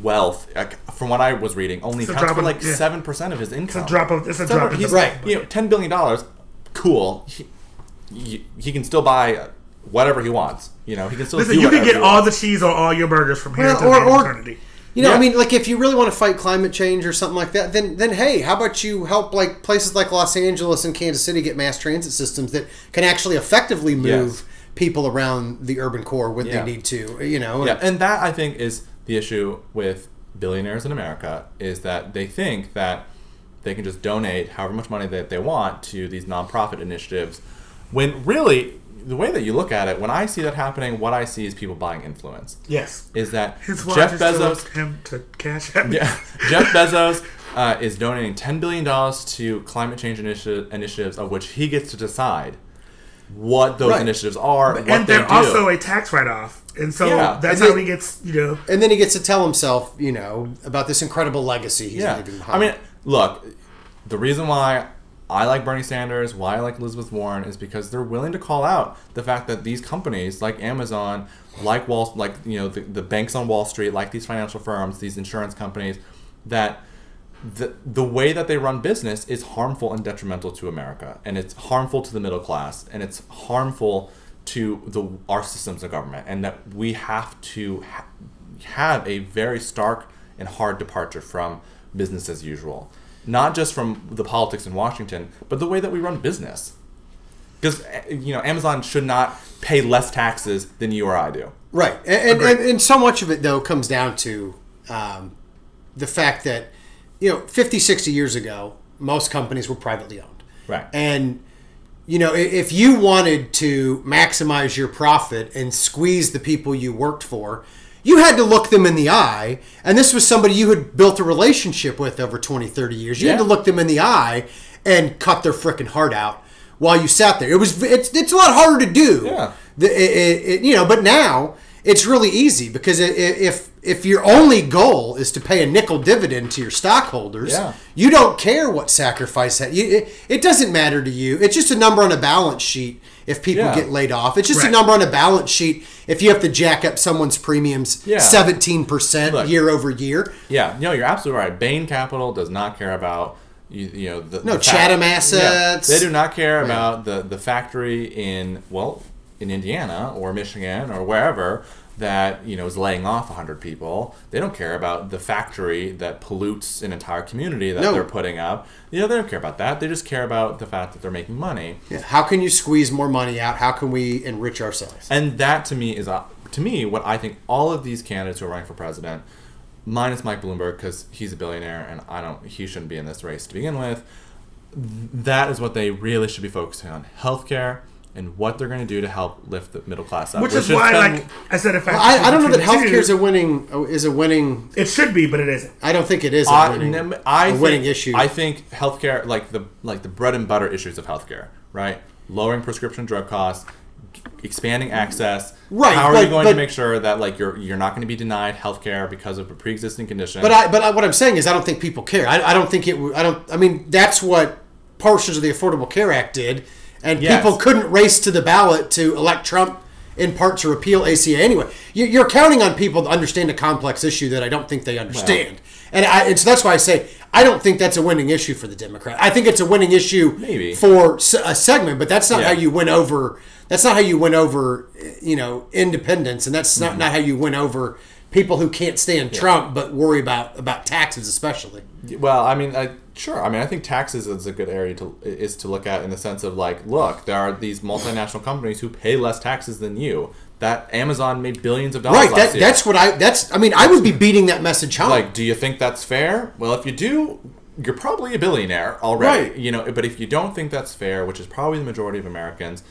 Speaker 2: wealth, like, from what I was reading, only
Speaker 1: It's
Speaker 2: accounts for
Speaker 1: of-
Speaker 2: like
Speaker 1: yeah.
Speaker 2: seven percent of his income.
Speaker 1: It's a drop of. It's a
Speaker 2: Seven-
Speaker 1: drop
Speaker 2: he's-
Speaker 3: Right.
Speaker 2: You know, ten billion dollars, cool. He, he, he can still buy whatever he wants. You know, he can still.
Speaker 1: Listen,
Speaker 2: do
Speaker 1: you can get all the cheese on all your burgers from here
Speaker 3: Well,
Speaker 1: to
Speaker 3: or-
Speaker 1: the end of
Speaker 3: or-
Speaker 1: eternity.
Speaker 3: You know,
Speaker 2: Yeah.
Speaker 3: I mean, like if you really want to fight climate change or something like that, then then hey, how about you help like places like Los Angeles and Kansas City get mass transit systems that can actually effectively move
Speaker 2: Yes.
Speaker 3: people around the urban core when
Speaker 2: Yeah.
Speaker 3: they need to. You know,
Speaker 2: Yeah, and that I think is the issue with billionaires in America is that they think that they can just donate however much money that they want to these nonprofit initiatives, when really the way that you look at it, when I see that happening, what I see is people buying influence.
Speaker 1: Yes.
Speaker 2: Is that Jeff Bezos?
Speaker 1: him to cash.
Speaker 2: Yeah, Jeff Bezos uh, is donating ten billion dollars to climate change initi- initiatives, of which he gets to decide what those
Speaker 3: Right.
Speaker 2: initiatives are, what
Speaker 1: and
Speaker 2: they
Speaker 1: they're
Speaker 2: do.
Speaker 1: also a tax write-off, and so
Speaker 2: Yeah.
Speaker 1: that's
Speaker 3: And
Speaker 1: how
Speaker 3: they-
Speaker 1: he gets. You know,
Speaker 3: and then he gets to tell himself, you know, about this incredible legacy he's
Speaker 2: Yeah,
Speaker 3: leaving
Speaker 2: I mean, look, the reason why I like Bernie Sanders, why I like Elizabeth Warren, is because they're willing to call out the fact that these companies, like Amazon, like Wall, like you know, the, the banks on Wall Street, like these financial firms, these insurance companies, that the the way that they run business is harmful and detrimental to America, and it's harmful to the middle class, and it's harmful to the our systems of government, and that we have to ha- have a very stark and hard departure from business as usual, not just from the politics in Washington, but the way that we run business. Because you know, Amazon should not pay less taxes than you or I do.
Speaker 3: Right, and and, and and so much of it though comes down to um, the fact that you know 50, 60 years ago, most companies were privately owned.
Speaker 2: Right.
Speaker 3: And you know, if you wanted to maximize your profit and squeeze the people you worked for, you had to look them in the eye. And this was somebody you had built a relationship with over 20, 30 years. You had to look them in the eye and cut their freaking heart out while you sat there. It was it's, it's a lot harder to do.
Speaker 2: Yeah.
Speaker 3: The, it, it, it- you know, but now it's really easy because if if your only goal is to pay a nickel dividend to your stockholders,
Speaker 2: Yeah.
Speaker 3: you don't care what sacrifice that you, it, it doesn't matter to you. It's just a number on a balance sheet if people
Speaker 2: Yeah.
Speaker 3: get laid off. It's just a number on a balance sheet if you have to jack up someone's premiums
Speaker 2: Yeah.
Speaker 3: 17% year over year.
Speaker 2: Yeah, no, you're absolutely right. Bain Capital does not care about you, you know the
Speaker 3: No,
Speaker 2: the
Speaker 3: Chatham assets.
Speaker 2: they do not care about the the factory in well in Indiana or Michigan or wherever that you know is laying off 100 people. They don't care about the factory that pollutes an entire community that
Speaker 3: No.
Speaker 2: they're putting up. You know, they don't care about that. They just care about the fact that they're making money.
Speaker 3: Yeah. How can you squeeze more money out? How can we enrich ourselves?
Speaker 2: And that to me is uh, to me what I think all of these candidates who are running for president, minus Mike Bloomberg because he's a billionaire and I don't he shouldn't be in this race to begin with. That is what they really should be focusing on: healthcare and what they're going to do to help lift the middle class up.
Speaker 1: Which is why,
Speaker 2: been-
Speaker 1: like I said, if I,
Speaker 3: I, I don't know that
Speaker 1: between the
Speaker 3: healthcare is a winning is a winning.
Speaker 1: it should be, but it isn't.
Speaker 3: I don't think it is a
Speaker 2: I,
Speaker 3: winning,
Speaker 2: n- I
Speaker 3: a
Speaker 2: think,
Speaker 3: winning issue.
Speaker 2: I think healthcare, like the like the bread and butter issues of healthcare, right? Lowering prescription drug costs, expanding access.
Speaker 3: Right,
Speaker 2: How are
Speaker 3: but-
Speaker 2: you going
Speaker 3: but-
Speaker 2: to make sure that like you're you're not going to be denied healthcare because of a pre-existing condition?
Speaker 3: But I, but I, what I'm saying is, I don't think people care. I, I don't think it. w- I don't. I mean, that's what portions of the Affordable Care Act did, and
Speaker 2: Yes.
Speaker 3: people couldn't race to the ballot to elect Trump in part to repeal ACA anyway. You- You're counting on people to understand a complex issue that I don't think they understand, and, I, and so that's why I say I don't think that's a winning issue for the Democrat. I think it's a winning issue
Speaker 2: Maybe.
Speaker 3: for a segment, but that's not
Speaker 2: Yeah.
Speaker 3: how you win over. That's not how you win over, you know, independence, and that's
Speaker 2: Mm-hmm.
Speaker 3: not, not how you win over people who can't stand Trump but worry about about taxes, especially.
Speaker 2: Well, I mean, I, sure. I mean, I think taxes is a good area to is to look at in the sense of like, look, there are these multinational companies who pay less taxes than you. That Amazon made billions of dollars
Speaker 3: Right.
Speaker 2: last
Speaker 3: That, that's what I. That's. I mean, I would be beating that message home.
Speaker 2: like, do you think that's fair? Well, if you do, you're probably a billionaire already.
Speaker 3: Right.
Speaker 2: You know, but if you don't think that's fair, which is probably the majority of Americans,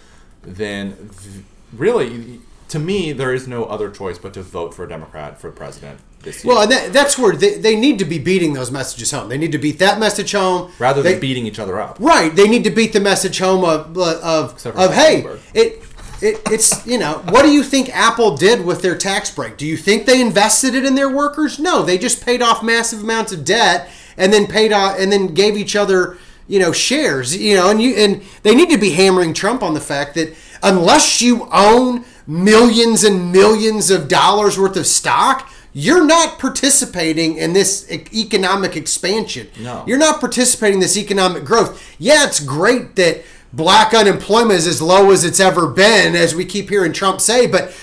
Speaker 2: then th- really, to me, there is no other choice but to vote for a Democrat for president this year.
Speaker 3: well, and that, that's where they, they need to be beating those messages home. They need to beat that message home
Speaker 2: rather than beating each other up.
Speaker 3: Right. They need to beat the message home of of of hey, it, it it's you know what do you think Apple did with their tax break? Do you think they invested it in their workers? No, they just paid off massive amounts of debt and then paid off and then gave each other you know shares. You know, and you and they need to be hammering Trump on the fact that unless you own millions and millions of dollars worth of stock. You're not participating in this economic expansion.
Speaker 2: No.
Speaker 3: You're not participating in this economic growth. Yeah, it's great that black unemployment is as low as it's ever been, as we keep hearing Trump say, but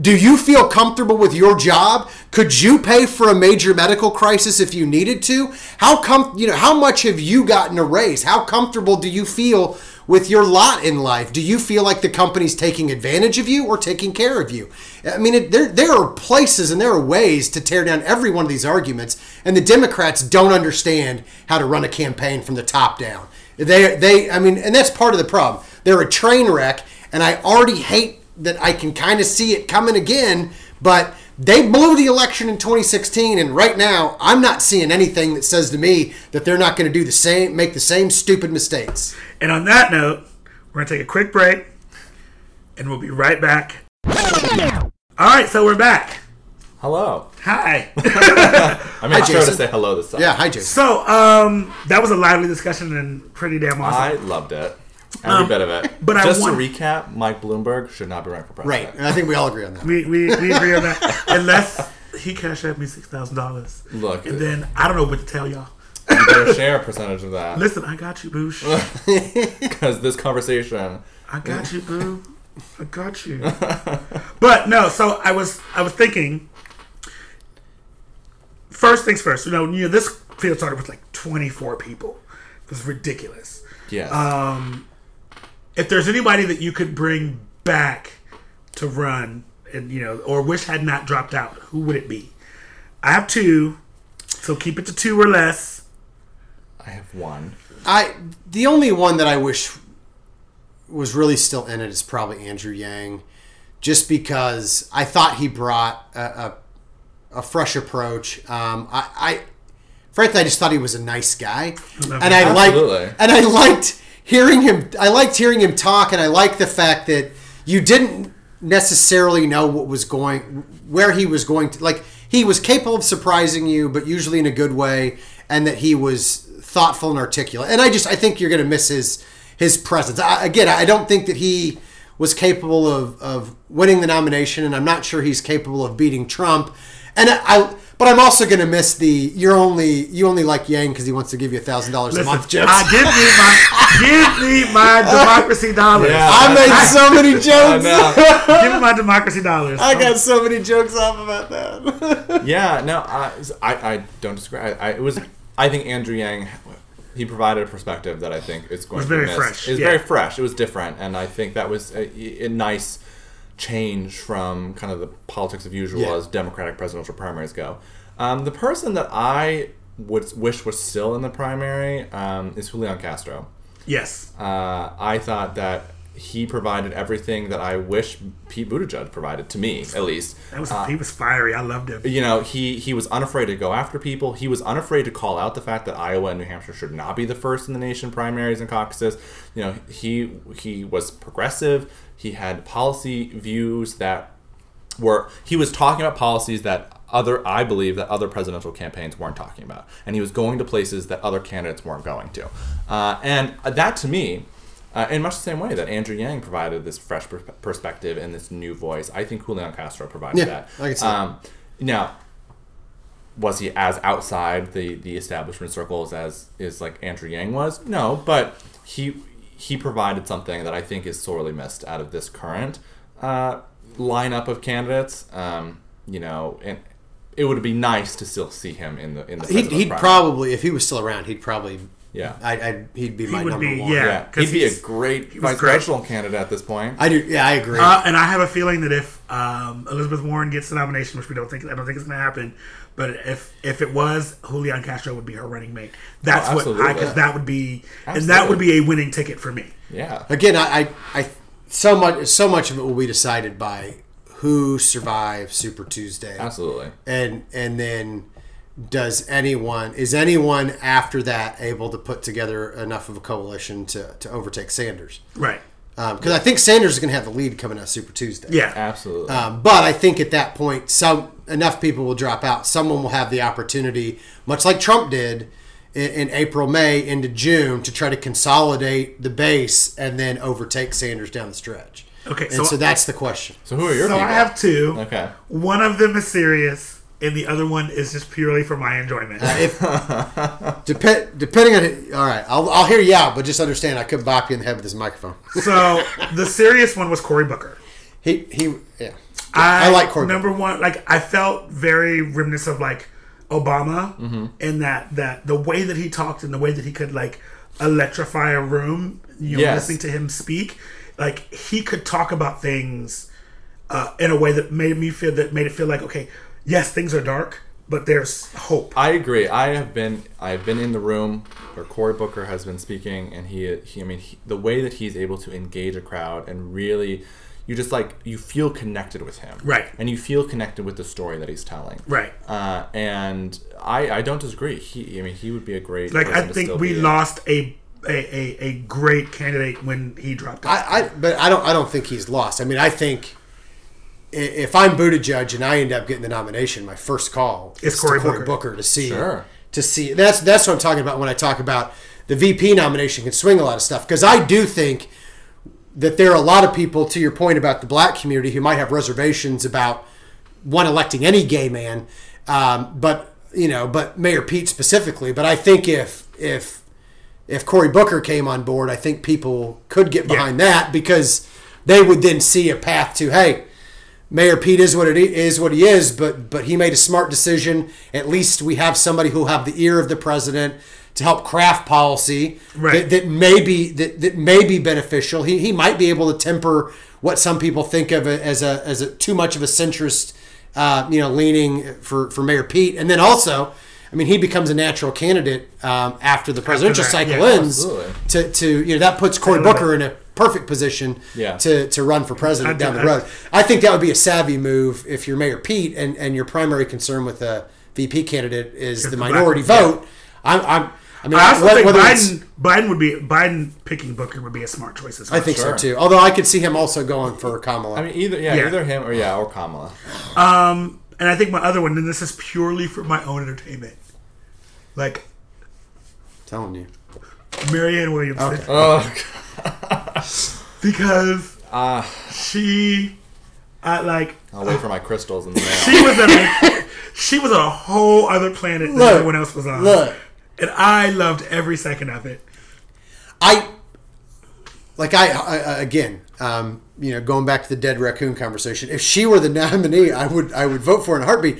Speaker 3: do you feel comfortable with your job? Could you pay for a major medical crisis if you needed to? How com- you know, how much have you gotten a raise? How comfortable do you feel with your lot in life? Do you feel like the company's taking advantage of you or taking care of you? I mean, it, there there are places and there are ways to tear down every one of these arguments, and the Democrats don't understand how to run a campaign from the top down. They they I mean, and that's part of the problem. They're a train wreck, and I already hate that I can kind of see it coming again, but they blew the election in 2016 and right now I'm not seeing anything that says to me that they're not going to do the same make the same stupid mistakes.
Speaker 1: And on that note, we're gonna take a quick break, and we'll be right back. All right, so we're back.
Speaker 2: Hello.
Speaker 1: Hi.
Speaker 2: I mean, I'm sure to say hello this time.
Speaker 3: Yeah, hi Jason.
Speaker 1: so, um, that was a lively discussion and pretty damn awesome.
Speaker 2: I loved it. Every bit of it.
Speaker 1: but I
Speaker 2: just
Speaker 1: want-
Speaker 2: to recap, Mike Bloomberg should not be running for president. Right.
Speaker 3: And I think we all agree on that.
Speaker 1: we, we, we agree on that. Unless he cashed out me six thousand dollars,
Speaker 2: Look,
Speaker 1: and then I don't know what to tell y'all.
Speaker 2: You better share a percentage of that
Speaker 1: Listen, I got you, Boosh.
Speaker 2: because this conversation.
Speaker 1: I got you, boo. I got you. but no, so I was I was thinking. First things first, you know, you know, this field started with like 24 people. It was ridiculous.
Speaker 2: Yeah.
Speaker 1: Um, if there's anybody that you could bring back to run, and you know, or wish had not dropped out, who would it be? I have two, so keep it to two or less.
Speaker 2: I have one.
Speaker 3: I the only one that I wish was really still in it is probably Andrew Yang, just because I thought he brought a, a, a fresh approach. Um, I, I frankly I just thought he was a nice guy, and I liked and I liked hearing him. I liked hearing him talk, and I liked the fact that you didn't necessarily know what was going where he was going to like he was capable of surprising you but usually in a good way and that he was thoughtful and articulate and i just i think you're going to miss his his presence I, again i don't think that he was capable of, of winning the nomination, and I'm not sure he's capable of beating Trump. And I, I but I'm also going to miss the you're only you only like Yang because he wants to give you a thousand dollars a month jokes.
Speaker 1: give me my give me my democracy dollars.
Speaker 2: Yeah.
Speaker 3: I made so many
Speaker 2: I
Speaker 3: jokes.
Speaker 2: know.
Speaker 1: Give me my democracy dollars.
Speaker 3: I got so many jokes off about that.
Speaker 2: yeah, no, I, I, I don't disagree. I, I, it was, I think Andrew Yang, he provided a perspective that I think is going to
Speaker 1: very
Speaker 2: be missed.
Speaker 1: fresh,
Speaker 2: It was
Speaker 1: yeah.
Speaker 2: very fresh. It was different, and I think that was a, a nice change from kind of the politics of usual
Speaker 3: Yeah.
Speaker 2: as Democratic presidential primaries go. Um, the person that I would wish was still in the primary um, is Julian Castro.
Speaker 1: yes.
Speaker 2: Uh, I thought that he provided everything that I wish Pete Buttigieg provided to me, at least.
Speaker 1: That was
Speaker 2: Uh,
Speaker 1: he was fiery. I loved him.
Speaker 2: you know, he he was unafraid to go after people. He was unafraid to call out the fact that Iowa and New Hampshire should not be the first in the nation primaries and caucuses. You know, he he was progressive. He had policy views that were he was talking about policies that other I believe that other presidential campaigns weren't talking about, and he was going to places that other candidates weren't going to, uh, and that to me. Uh, in much the same way that Andrew Yang provided this fresh per- perspective and this new voice, I think Julian Castro provided
Speaker 3: Yeah,
Speaker 2: that.
Speaker 3: I can see that.
Speaker 2: um, now, was he as outside the the establishment circles as is like Andrew Yang was? No, but he he provided something that I think is sorely missed out of this current uh, lineup of candidates. Um, you know, and it would be nice to still see him in the in the.
Speaker 3: He'd, he'd probably, if he was still around, he'd probably,
Speaker 2: yeah.
Speaker 3: I, I, he'd be
Speaker 1: He
Speaker 3: my
Speaker 1: would
Speaker 3: number
Speaker 1: be,
Speaker 3: one.
Speaker 1: yeah.
Speaker 2: yeah,
Speaker 1: 'cause
Speaker 2: he'd be a
Speaker 1: he's-
Speaker 2: great
Speaker 1: was
Speaker 2: vice
Speaker 1: great.
Speaker 2: presidential candidate at this point.
Speaker 3: I do. Yeah, I agree.
Speaker 1: Uh, and I have a feeling that if um, Elizabeth Warren gets the nomination, which we don't think, I don't think it's going to happen, but if if it was, Julian Castro would be her running mate. That's
Speaker 2: Oh,
Speaker 1: what I
Speaker 2: absolutely.
Speaker 1: because that would be, and that would be a winning ticket for me.
Speaker 2: yeah,
Speaker 3: Again, I, I, I, so much, so much of it will be decided by who survives Super Tuesday,
Speaker 2: absolutely.
Speaker 3: and and then does anyone is anyone after that able to put together enough of a coalition to to overtake Sanders?
Speaker 1: Right.
Speaker 3: Because I think Sanders is going to have the lead coming out Super Tuesday.
Speaker 1: Yeah.
Speaker 2: Absolutely.
Speaker 3: Um, but I think at that point, some enough people will drop out. Someone will have the opportunity, much like Trump did in, in April, May into June, to try to consolidate the base and then overtake Sanders down the stretch.
Speaker 1: Okay,
Speaker 3: and
Speaker 1: so-
Speaker 3: so, that's the question.
Speaker 2: so who are your
Speaker 1: So
Speaker 2: people?
Speaker 1: I have two.
Speaker 2: Okay.
Speaker 1: One of them is serious, and the other one is just purely for my enjoyment.
Speaker 3: If dep- depending on it, all right, I'll, I'll hear you out, but just understand I could bop you in the head with this microphone.
Speaker 1: so the serious one was Cory Booker.
Speaker 3: He he yeah.
Speaker 1: I,
Speaker 3: I like Cory
Speaker 1: Number one, like I felt very reminiscent of like Obama
Speaker 3: Mm-hmm.
Speaker 1: in that that the way that he talked and the way that he could like electrify a room. You know,
Speaker 2: Yes.
Speaker 1: listening to him speak, like he could talk about things uh, in a way that made me feel that made it feel like okay, yes, things are dark, but there's hope.
Speaker 2: I agree. I have been I've been in the room where Cory Booker has been speaking, and he he I mean he, the way that he's able to engage a crowd and really you just like you feel connected with him,
Speaker 1: Right.
Speaker 2: And you feel connected with the story that he's telling,
Speaker 1: Right.
Speaker 2: Uh, and I I don't disagree. He I mean he would be a great
Speaker 1: Like
Speaker 2: person
Speaker 1: I think we lost a a, a, a great candidate when he dropped out.
Speaker 3: I, I but I don't I don't think he's lost. I mean, I think i- if I'm Buttigieg and I end up getting the nomination, my first call
Speaker 1: It's
Speaker 3: is
Speaker 1: Cory
Speaker 3: to Cory
Speaker 1: Booker.
Speaker 3: Booker to see
Speaker 2: Sure.
Speaker 3: to see. That's that's what I'm talking about when I talk about the VP nomination can swing a lot of stuff because I do think that there are a lot of people to your point about the black community who might have reservations about one electing any gay man, um, but you know, but Mayor Pete specifically. But I think if if if Cory Booker came on board, I think people could get behind that because they would then see a path to hey, Mayor Pete is what it is what he is, but but he made a smart decision. At least we have somebody who'll have the ear of the president to help craft policy
Speaker 1: Right.
Speaker 3: that, that may be that, that may be beneficial. He, he might be able to temper what some people think of as a as a too much of a centrist, uh, you know, leaning for for Mayor Pete, and then also. I mean, he becomes a natural candidate um, after the presidential
Speaker 1: that,
Speaker 3: cycle
Speaker 1: yeah,
Speaker 3: ends.
Speaker 2: absolutely.
Speaker 3: To, to you know that puts Cory Booker in a perfect position
Speaker 2: Yeah.
Speaker 3: to, to run for president
Speaker 1: I-
Speaker 3: down the road. I think that would be a savvy move if you're Mayor Pete and, and your primary concern with a VP candidate is the
Speaker 1: the
Speaker 3: minority
Speaker 1: black-
Speaker 3: vote. I'm, I'm, I mean,
Speaker 1: I also
Speaker 3: wh-
Speaker 1: think Biden Biden would be Biden picking Booker would be a smart choice as well.
Speaker 3: I think
Speaker 2: Sure.
Speaker 3: so too. Although I could see him also going for Kamala.
Speaker 2: I mean either yeah,
Speaker 1: Yeah.
Speaker 2: either him or yeah or Kamala.
Speaker 1: Um, and I think my other one, and this is purely for my own entertainment, like
Speaker 3: telling you.
Speaker 1: Marianne Williamson,
Speaker 3: Okay.
Speaker 2: Oh
Speaker 1: because
Speaker 2: Uh,
Speaker 1: She, I like.
Speaker 2: I'll wait for my crystals in the mail.
Speaker 1: She was a she was on a whole other planet than
Speaker 3: Look,
Speaker 1: everyone else was on.
Speaker 3: look.
Speaker 1: and I loved every second of it.
Speaker 3: I like I, I again, um, you know, going back to the dead raccoon conversation. If she were the nominee, I would I would vote for in a heartbeat.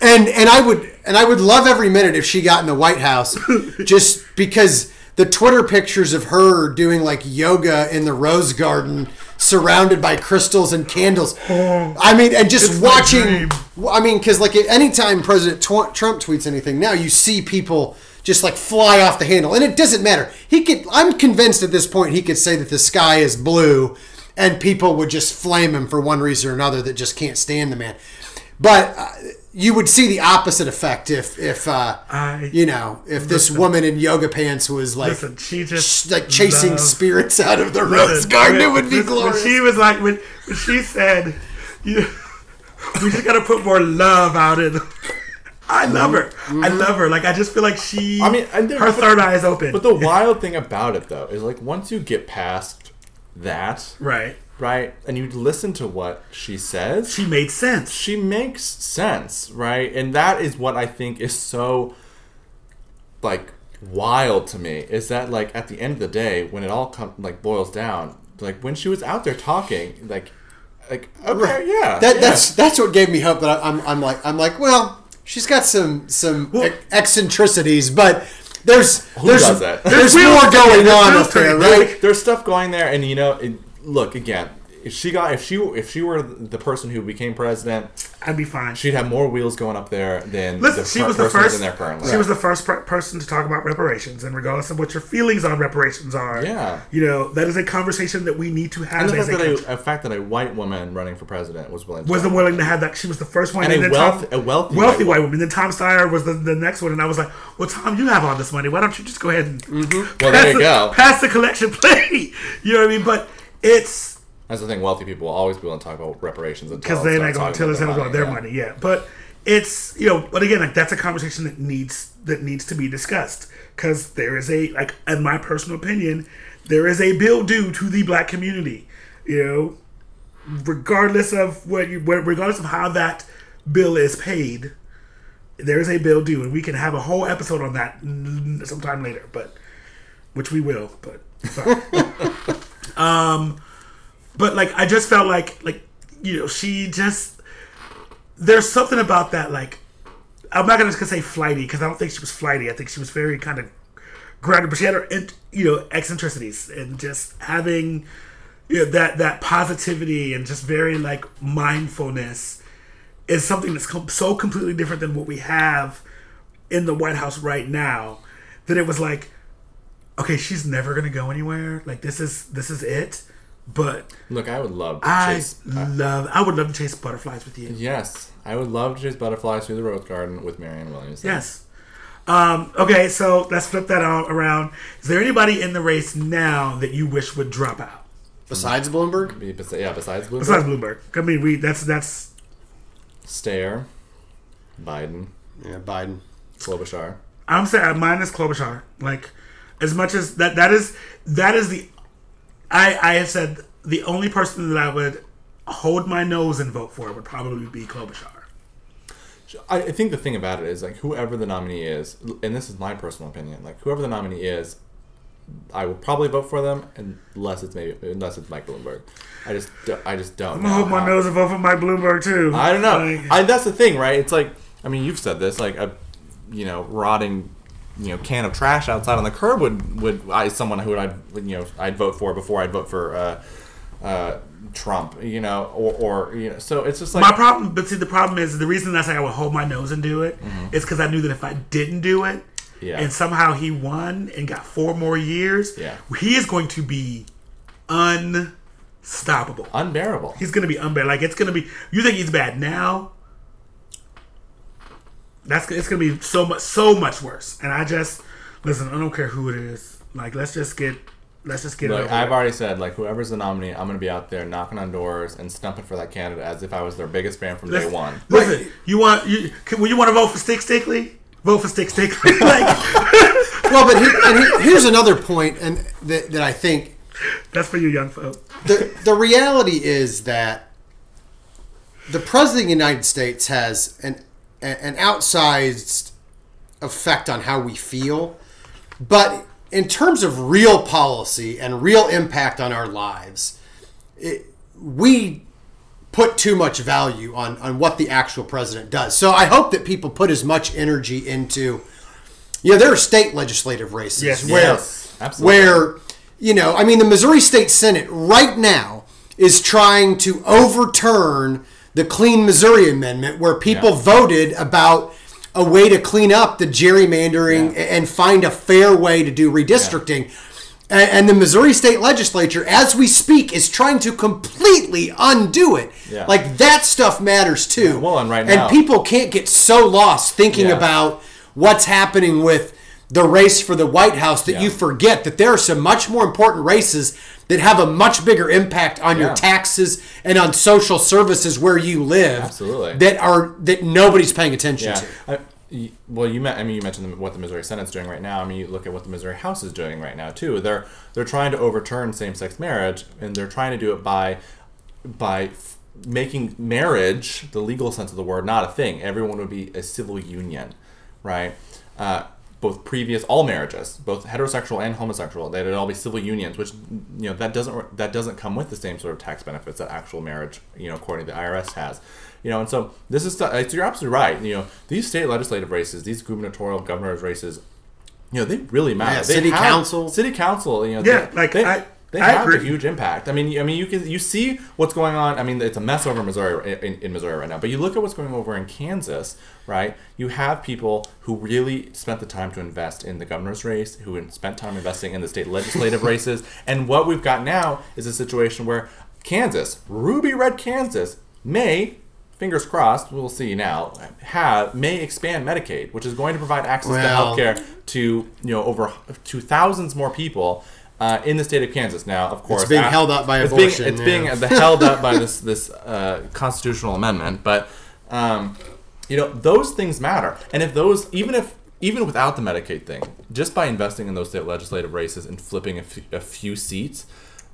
Speaker 3: And and I would and I would love every minute if she got in the White House, just because the Twitter pictures of her doing like yoga in the rose garden, surrounded by crystals and candles. I mean, and just
Speaker 1: It's
Speaker 3: watching. I mean, because like anytime President Tw- Trump tweets anything now, you see people just like fly off the handle, and it doesn't matter. He could. I'm convinced at this point he could say that the sky is blue, and people would just flame him for one reason or another that just can't stand the man. But uh, you would see the opposite effect if, if uh,
Speaker 1: I-
Speaker 3: you know, if this woman in yoga pants was like.
Speaker 1: Listen, she just
Speaker 3: sh- like chasing
Speaker 1: loved-
Speaker 3: spirits out of the rose
Speaker 1: Listen,
Speaker 3: garden, it would be
Speaker 1: listen, when
Speaker 3: glorious.
Speaker 1: she was like when, when she said, you, "We just gotta put more love out in." I love her. I love her. Like I just feel like she.
Speaker 2: I mean, and
Speaker 1: her third eye is open.
Speaker 2: But the wild thing about it, though, is like once you get past that,
Speaker 1: right,
Speaker 2: right, and you listen to what she says,
Speaker 1: she made sense.
Speaker 2: she makes sense, right? And that is what I think is so like wild to me is that like at the end of the day when it all come like boils down like when she was out there talking like like okay yeah
Speaker 3: That
Speaker 2: yeah.
Speaker 3: that's that's what gave me hope. That I, I'm I'm like I'm like well, she's got some some
Speaker 1: Well-
Speaker 3: eccentricities, but there's
Speaker 2: Who
Speaker 3: there's
Speaker 2: does that?
Speaker 3: there's
Speaker 1: There's
Speaker 3: more going on
Speaker 1: wheels
Speaker 3: up there, right?
Speaker 2: there's stuff going there and you know it, look again if she got if she if she were the person who became president
Speaker 1: I'd be fine.
Speaker 2: she'd have more wheels going up there than
Speaker 1: Listen,
Speaker 2: the
Speaker 1: she
Speaker 2: per-
Speaker 1: was the
Speaker 2: person
Speaker 1: first.
Speaker 2: in there currently
Speaker 1: She was the first per- person to talk about reparations, and regardless of what your feelings on reparations are,
Speaker 2: Yeah.
Speaker 1: you know that is a conversation that we need to have.
Speaker 2: and the fact
Speaker 1: a
Speaker 2: that, a, a fact that a white woman running for president was willing to
Speaker 1: wasn't willing to have that. She was the first one,
Speaker 2: And a
Speaker 1: then
Speaker 2: wealth- a wealthy
Speaker 1: wealthy
Speaker 2: white
Speaker 1: white woman. Then Tom Steyer was the, the next one, and I was like, "Well, Tom, you have all this money. Why don't you just go ahead and
Speaker 2: Mm-hmm. Well, there you
Speaker 1: the,
Speaker 2: go.
Speaker 1: pass the collection plate?" you know what I mean? But it's
Speaker 2: That's the thing. Wealthy people will always be willing to talk about reparations
Speaker 1: because they're not going to tell us about their money. Yeah, but it's you know, but again, like that's a conversation that needs that needs to be discussed because there is a like, in my personal opinion, there is a bill due to the black community. You know, regardless of what you, regardless of how that bill is paid, there is a bill due, and we can have a whole episode on that sometime later, but which we will. But sorry. um, but like I just felt like like you know she just there's something about that like I'm not gonna just say flighty because I don't think she was flighty. I think she was very kind of grounded, but she had her you know eccentricities and just having you know that that positivity and just very like mindfulness is something that's com- so completely different than what we have in the White House right now that it was like okay she's never gonna go anywhere like this is this is it but
Speaker 2: Look, I would love to
Speaker 1: I
Speaker 2: chase. uh,
Speaker 1: love I would love to chase butterflies with you
Speaker 2: yes, I would love to chase butterflies through the rose garden with Marianne Williams.
Speaker 1: yes um, okay so let's flip that all around is there anybody in the race now that you wish would drop out
Speaker 3: Besides Bloomberg,
Speaker 2: Yeah. Besides Bloomberg,
Speaker 1: besides Bloomberg I mean we that's that's
Speaker 2: Steyer, Biden,
Speaker 3: yeah, Biden.
Speaker 2: Klobuchar.
Speaker 1: I'm saying mine is Klobuchar. Like, as much as that, that is that is the. I I have said the only person that I would hold my nose and vote for would probably be Klobuchar.
Speaker 2: I I think the thing about it is like whoever the nominee is, and this is my personal opinion. Like whoever the nominee is, I will probably vote for them unless it's maybe unless it's Mike Bloomberg. I just I just don't.
Speaker 1: I'm gonna hold my nose and vote for Mike Bloomberg too.
Speaker 2: I don't know.
Speaker 1: Like,
Speaker 2: I, that's the thing, right? It's like I mean, you've said this, like a you know rotting you know can of trash outside on the curb would would I someone who I'd you know I'd vote for before I'd vote for uh, uh, Trump, you know, or, or you know. So it's just like
Speaker 1: my problem, but see, the problem is the reason I say I would hold my nose and do it, it is because I knew that if I didn't do it,
Speaker 2: Mm-hmm. Yeah.
Speaker 1: and somehow he won and got four more years,
Speaker 2: Yeah.
Speaker 1: he is going to be unstoppable.
Speaker 2: unbearable.
Speaker 1: He's gonna be unbearable. Like it's gonna be. You think he's bad now? That's it's gonna be so much so much worse. And I just listen. I don't care who it is. Like let's just get let's just get it.
Speaker 2: Look,
Speaker 1: over
Speaker 2: I've already said like whoever's the nominee, I'm gonna be out there knocking on doors and stumping for that candidate as if I was their biggest fan from day one.
Speaker 1: Listen, you want you can, when you want to vote for Stick Stickley, vote for Stick Stickley. like
Speaker 3: Well, but he, and he, here's another point, and that, that I think
Speaker 1: That's for you young folk.
Speaker 3: the the reality is that the president of the United States has an an outsized effect on how we feel, but in terms of real policy and real impact on our lives, it, we put too much value on on what the actual president does. So I hope that people put as much energy into you know there are state legislative races
Speaker 1: Yes.
Speaker 3: where
Speaker 2: Yes,
Speaker 3: where you know I mean the Missouri State Senate right now is trying to overturn the Clean Missouri Amendment where people
Speaker 2: Yeah.
Speaker 3: voted about a way to clean up the gerrymandering
Speaker 2: Yeah.
Speaker 3: and find a fair way to do redistricting. And, and the Missouri State Legislature, as we speak, is trying to completely undo it.
Speaker 2: Yeah.
Speaker 3: Like that stuff matters too.
Speaker 2: Yeah, well, and right now- and
Speaker 3: people can't get so lost thinking
Speaker 2: Yeah.
Speaker 3: about what's happening with the race for the White House that
Speaker 2: Yeah.
Speaker 3: you forget that there are some much more important races that have a much bigger impact on your taxes and on social services where you live.
Speaker 2: Absolutely.
Speaker 3: That are that nobody's paying attention
Speaker 2: Yeah.
Speaker 3: to.
Speaker 2: I, well, you met, I mean, you mentioned what the Missouri Senate's doing right now. I mean, you look at what the Missouri House is doing right now too. They're they're trying to overturn same-sex marriage, and they're trying to do it by by f- making marriage, the legal sense of the word, not a thing. Everyone would be a civil union, right? Uh, both previous all marriages, both heterosexual and homosexual, they'd all be civil unions, which you know that doesn't that doesn't come with the same sort of tax benefits that actual marriage, you know, according to the IRS has. You know, and so this is stu- you're absolutely right. You know, these state legislative races, these gubernatorial governors races, you know, they really matter.
Speaker 3: Yeah,
Speaker 2: They
Speaker 3: city council.
Speaker 2: city council. You know,
Speaker 1: Yeah,
Speaker 2: they,
Speaker 1: like,
Speaker 2: they,
Speaker 1: I-
Speaker 2: they
Speaker 1: I
Speaker 2: have a huge impact. I mean, I mean, you can you see what's going on. I mean, it's a mess over in Missouri in, in Missouri right now. But you look at what's going over in Kansas, right? You have people who really spent the time to invest in the governor's race, who spent time investing in the state legislative races, and what we've got now is a situation where Kansas, ruby red Kansas, may fingers crossed, we'll see now, have may expand Medicaid, which is going to provide access
Speaker 3: Well-
Speaker 2: to healthcare to you know over to thousands more people uh, in the state of Kansas. Now, of course, it's
Speaker 3: being
Speaker 2: uh,
Speaker 3: held up by
Speaker 2: it's
Speaker 3: abortion,
Speaker 2: Being, it's
Speaker 3: yeah.
Speaker 2: being held up by this this uh, constitutional amendment, but um, you know those things matter, and if those even if even without the Medicaid thing, just by investing in those state legislative races and flipping a few, seats.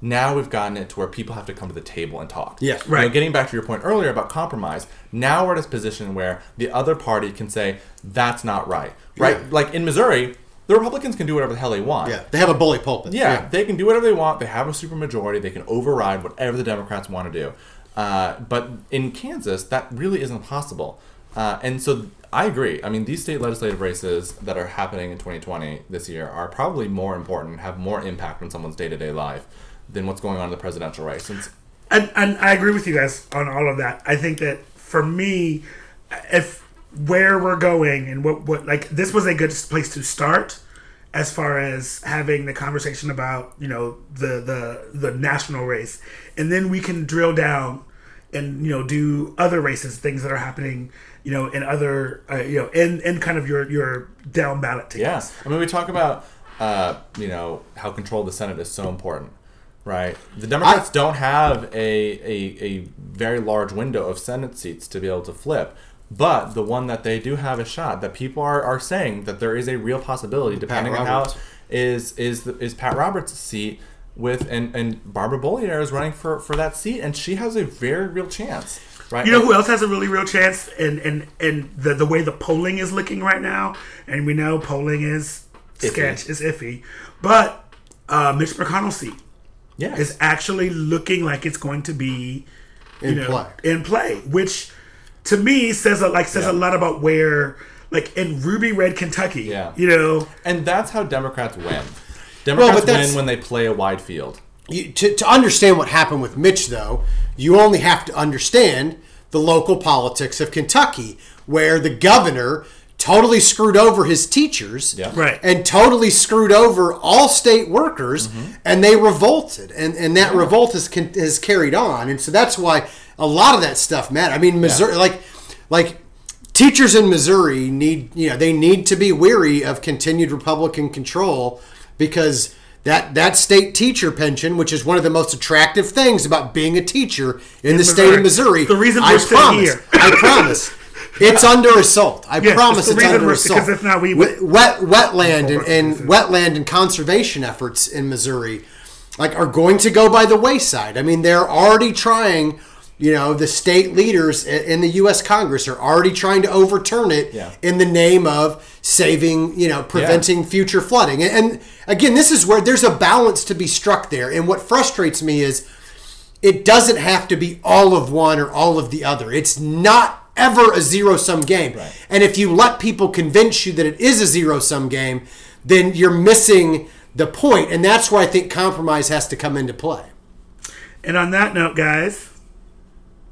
Speaker 2: Now we've gotten it to where people have to come to the table and talk.
Speaker 3: Yeah,
Speaker 2: You know,
Speaker 1: right.
Speaker 2: getting back to your point earlier about compromise, now we're in a position where the other party can say that's not right, right?
Speaker 3: Yeah.
Speaker 2: Like in Missouri, the Republicans can do whatever the hell they want.
Speaker 3: Yeah, they have a bully pulpit.
Speaker 2: Yeah, they can do whatever they want. They have a supermajority. They can override whatever the Democrats want to do. Uh, but in Kansas, that really isn't possible. Uh, and so I agree. I mean, these state legislative races that are happening in 2020 this year are probably more important, have more impact on someone's day to day life than what's going on in the presidential race. And
Speaker 1: and, and I agree with you guys on all of that. I think that for me, if where we're going and what what like this was a good place to start as far as having the conversation about you know the the the national race, and then we can drill down and you know do other races, things that are happening you know in other uh, you know in in kind of your your down ballot tickets.
Speaker 2: Yeah, I mean, we talk about uh, you know how control of the Senate is so important, right? The Democrats don't have a, a a very large window of Senate seats to be able to flip, but the one that they do have a shot that people are, are saying that there is a real possibility, depending on how
Speaker 3: is
Speaker 2: is is the, is Pat Roberts' seat with and and Barbara Bollier is running for for that seat, and she has a very real chance, right?
Speaker 1: You know who else has a really real chance? And and and the the way the polling is looking right now, and we know polling is sketch, is iffy, but uh, Mitch McConnell's seat
Speaker 2: yeah,
Speaker 1: is actually looking like it's going to be you
Speaker 3: In
Speaker 1: know,
Speaker 3: play.
Speaker 1: in play, which to me says a, like says a lot about where like in ruby red Kentucky,
Speaker 2: Yeah.
Speaker 1: you know,
Speaker 2: and that's how Democrats win. Democrats
Speaker 3: but that's-
Speaker 2: win when they play a wide field.
Speaker 3: You, to, to understand what happened with Mitch, though, you only have to understand the local politics of Kentucky, where the governor totally screwed over his teachers
Speaker 2: Yeah.
Speaker 1: Right.
Speaker 3: and totally screwed over all state workers, mm-hmm. and they revolted. And, and that revolt has, has carried on. And so that's why a lot of that stuff matters. I mean, Missouri, like, like teachers in Missouri need you know they need to be weary of continued Republican control because that that state teacher pension, which is one of the most attractive things about being a teacher in, the state of
Speaker 1: Missouri.
Speaker 3: Missouri,
Speaker 1: The reason
Speaker 3: I promise,
Speaker 1: here.
Speaker 3: I promise. It's under assault. I
Speaker 1: Yes,
Speaker 3: promise
Speaker 1: it's
Speaker 3: it's, under
Speaker 1: we're-
Speaker 3: assault.
Speaker 1: because if not, we
Speaker 3: Wet- wet wetland and, and wetland and conservation efforts in Missouri like are going to go by the wayside. I mean, they're already trying. You know, the state leaders in the U.S. Congress are already trying to overturn it
Speaker 2: Yeah.
Speaker 3: in the name of saving, you know, preventing future flooding. And, and again, this is where there's a balance to be struck there. And what frustrates me is it doesn't have to be all of one or all of the other. It's not ever a zero sum game.
Speaker 2: Right.
Speaker 3: And if you let people convince you that it is a zero sum game, then you're missing the point. And that's where I think compromise has to come into play.
Speaker 1: And on that note, guys,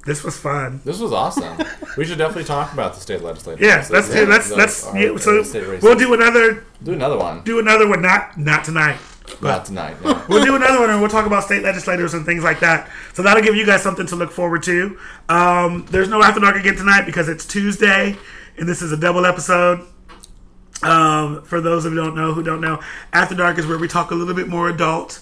Speaker 1: this was fun.
Speaker 2: This was awesome. we should definitely talk about the state legislature.
Speaker 1: Yeah, let's do let's let's yeah, so we'll do another
Speaker 2: do another one.
Speaker 1: do another one. Not not tonight.
Speaker 2: Not tonight. No.
Speaker 1: We'll do another one and we'll talk about state legislators and things like that. So that'll give you guys something to look forward to. Um, there's no After Dark again tonight because it's Tuesday and this is a double episode. Um, for those of you who don't know, who don't know, After Dark is where we talk a little bit more adult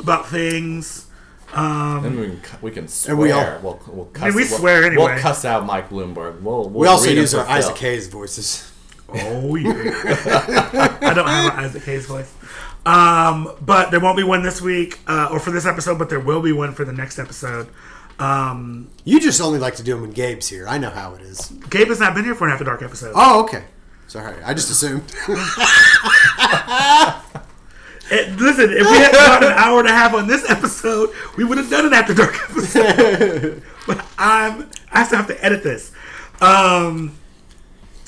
Speaker 1: about things. Um,
Speaker 2: Then we can cu- we can swear.
Speaker 3: And we all-
Speaker 2: we'll, we'll cuss,
Speaker 1: mean, we
Speaker 2: we'll-
Speaker 1: swear anyway.
Speaker 2: We'll cuss out Mike Bloomberg. We'll, we'll
Speaker 3: We also use
Speaker 2: for
Speaker 3: our Isaac Hayes voices.
Speaker 1: Oh yeah. I don't have an Isaac Hayes voice. Um, but there won't be one this week uh, or for this episode, but there will be one for the next episode. Um,
Speaker 3: You just only like to do them when Gabe's here. I know how it is.
Speaker 1: Gabe has not been here for an After Dark episode.
Speaker 3: Oh, okay. Sorry, I just assumed.
Speaker 1: Listen, if we had about an hour and a half on this episode, we would have done an After Dark episode. but I'm I still have to edit this. Um,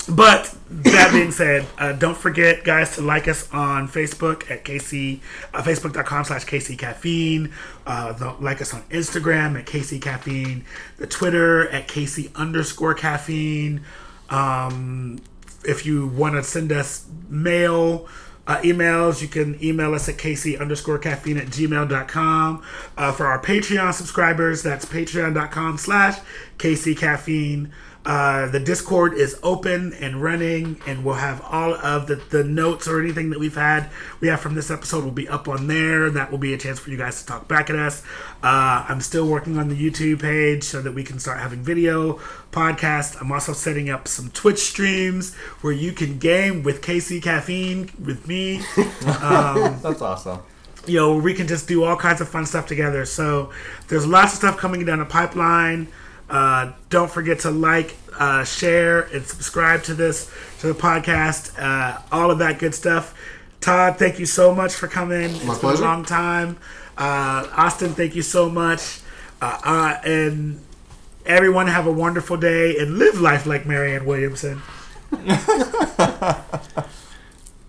Speaker 1: but that being said, uh, don't forget, guys, to like us on Facebook at KC, uh, facebook.com slash KC Caffeine. Uh, like us on Instagram at KC Caffeine. The Twitter at KC underscore caffeine. Um, if you want to send us mail, uh, emails, you can email us at kc underscore caffeine at gmail.com. Uh, for our Patreon subscribers, that's patreon.com slash kc caffeine. Uh, the Discord is open and running, and we'll have all of the, the notes or anything that we've had we have from this episode will be up on there. That will be a chance for you guys to talk back at us. Uh, I'm still working on the YouTube page so that we can start having video podcast. I'm also setting up some Twitch streams where you can game with KC Caffeine with me.
Speaker 2: Um, That's awesome.
Speaker 1: you know, we can just do all kinds of fun stuff together. So there's lots of stuff coming down the pipeline. Uh, don't forget to like, uh, share, and subscribe to this to the podcast. Uh, all of that good stuff. Todd, thank you so much for coming. It's been
Speaker 3: pleasure.
Speaker 1: a long time. Uh, Austin, thank you so much. Uh, uh, and everyone have a wonderful day and live life like Marianne Williamson.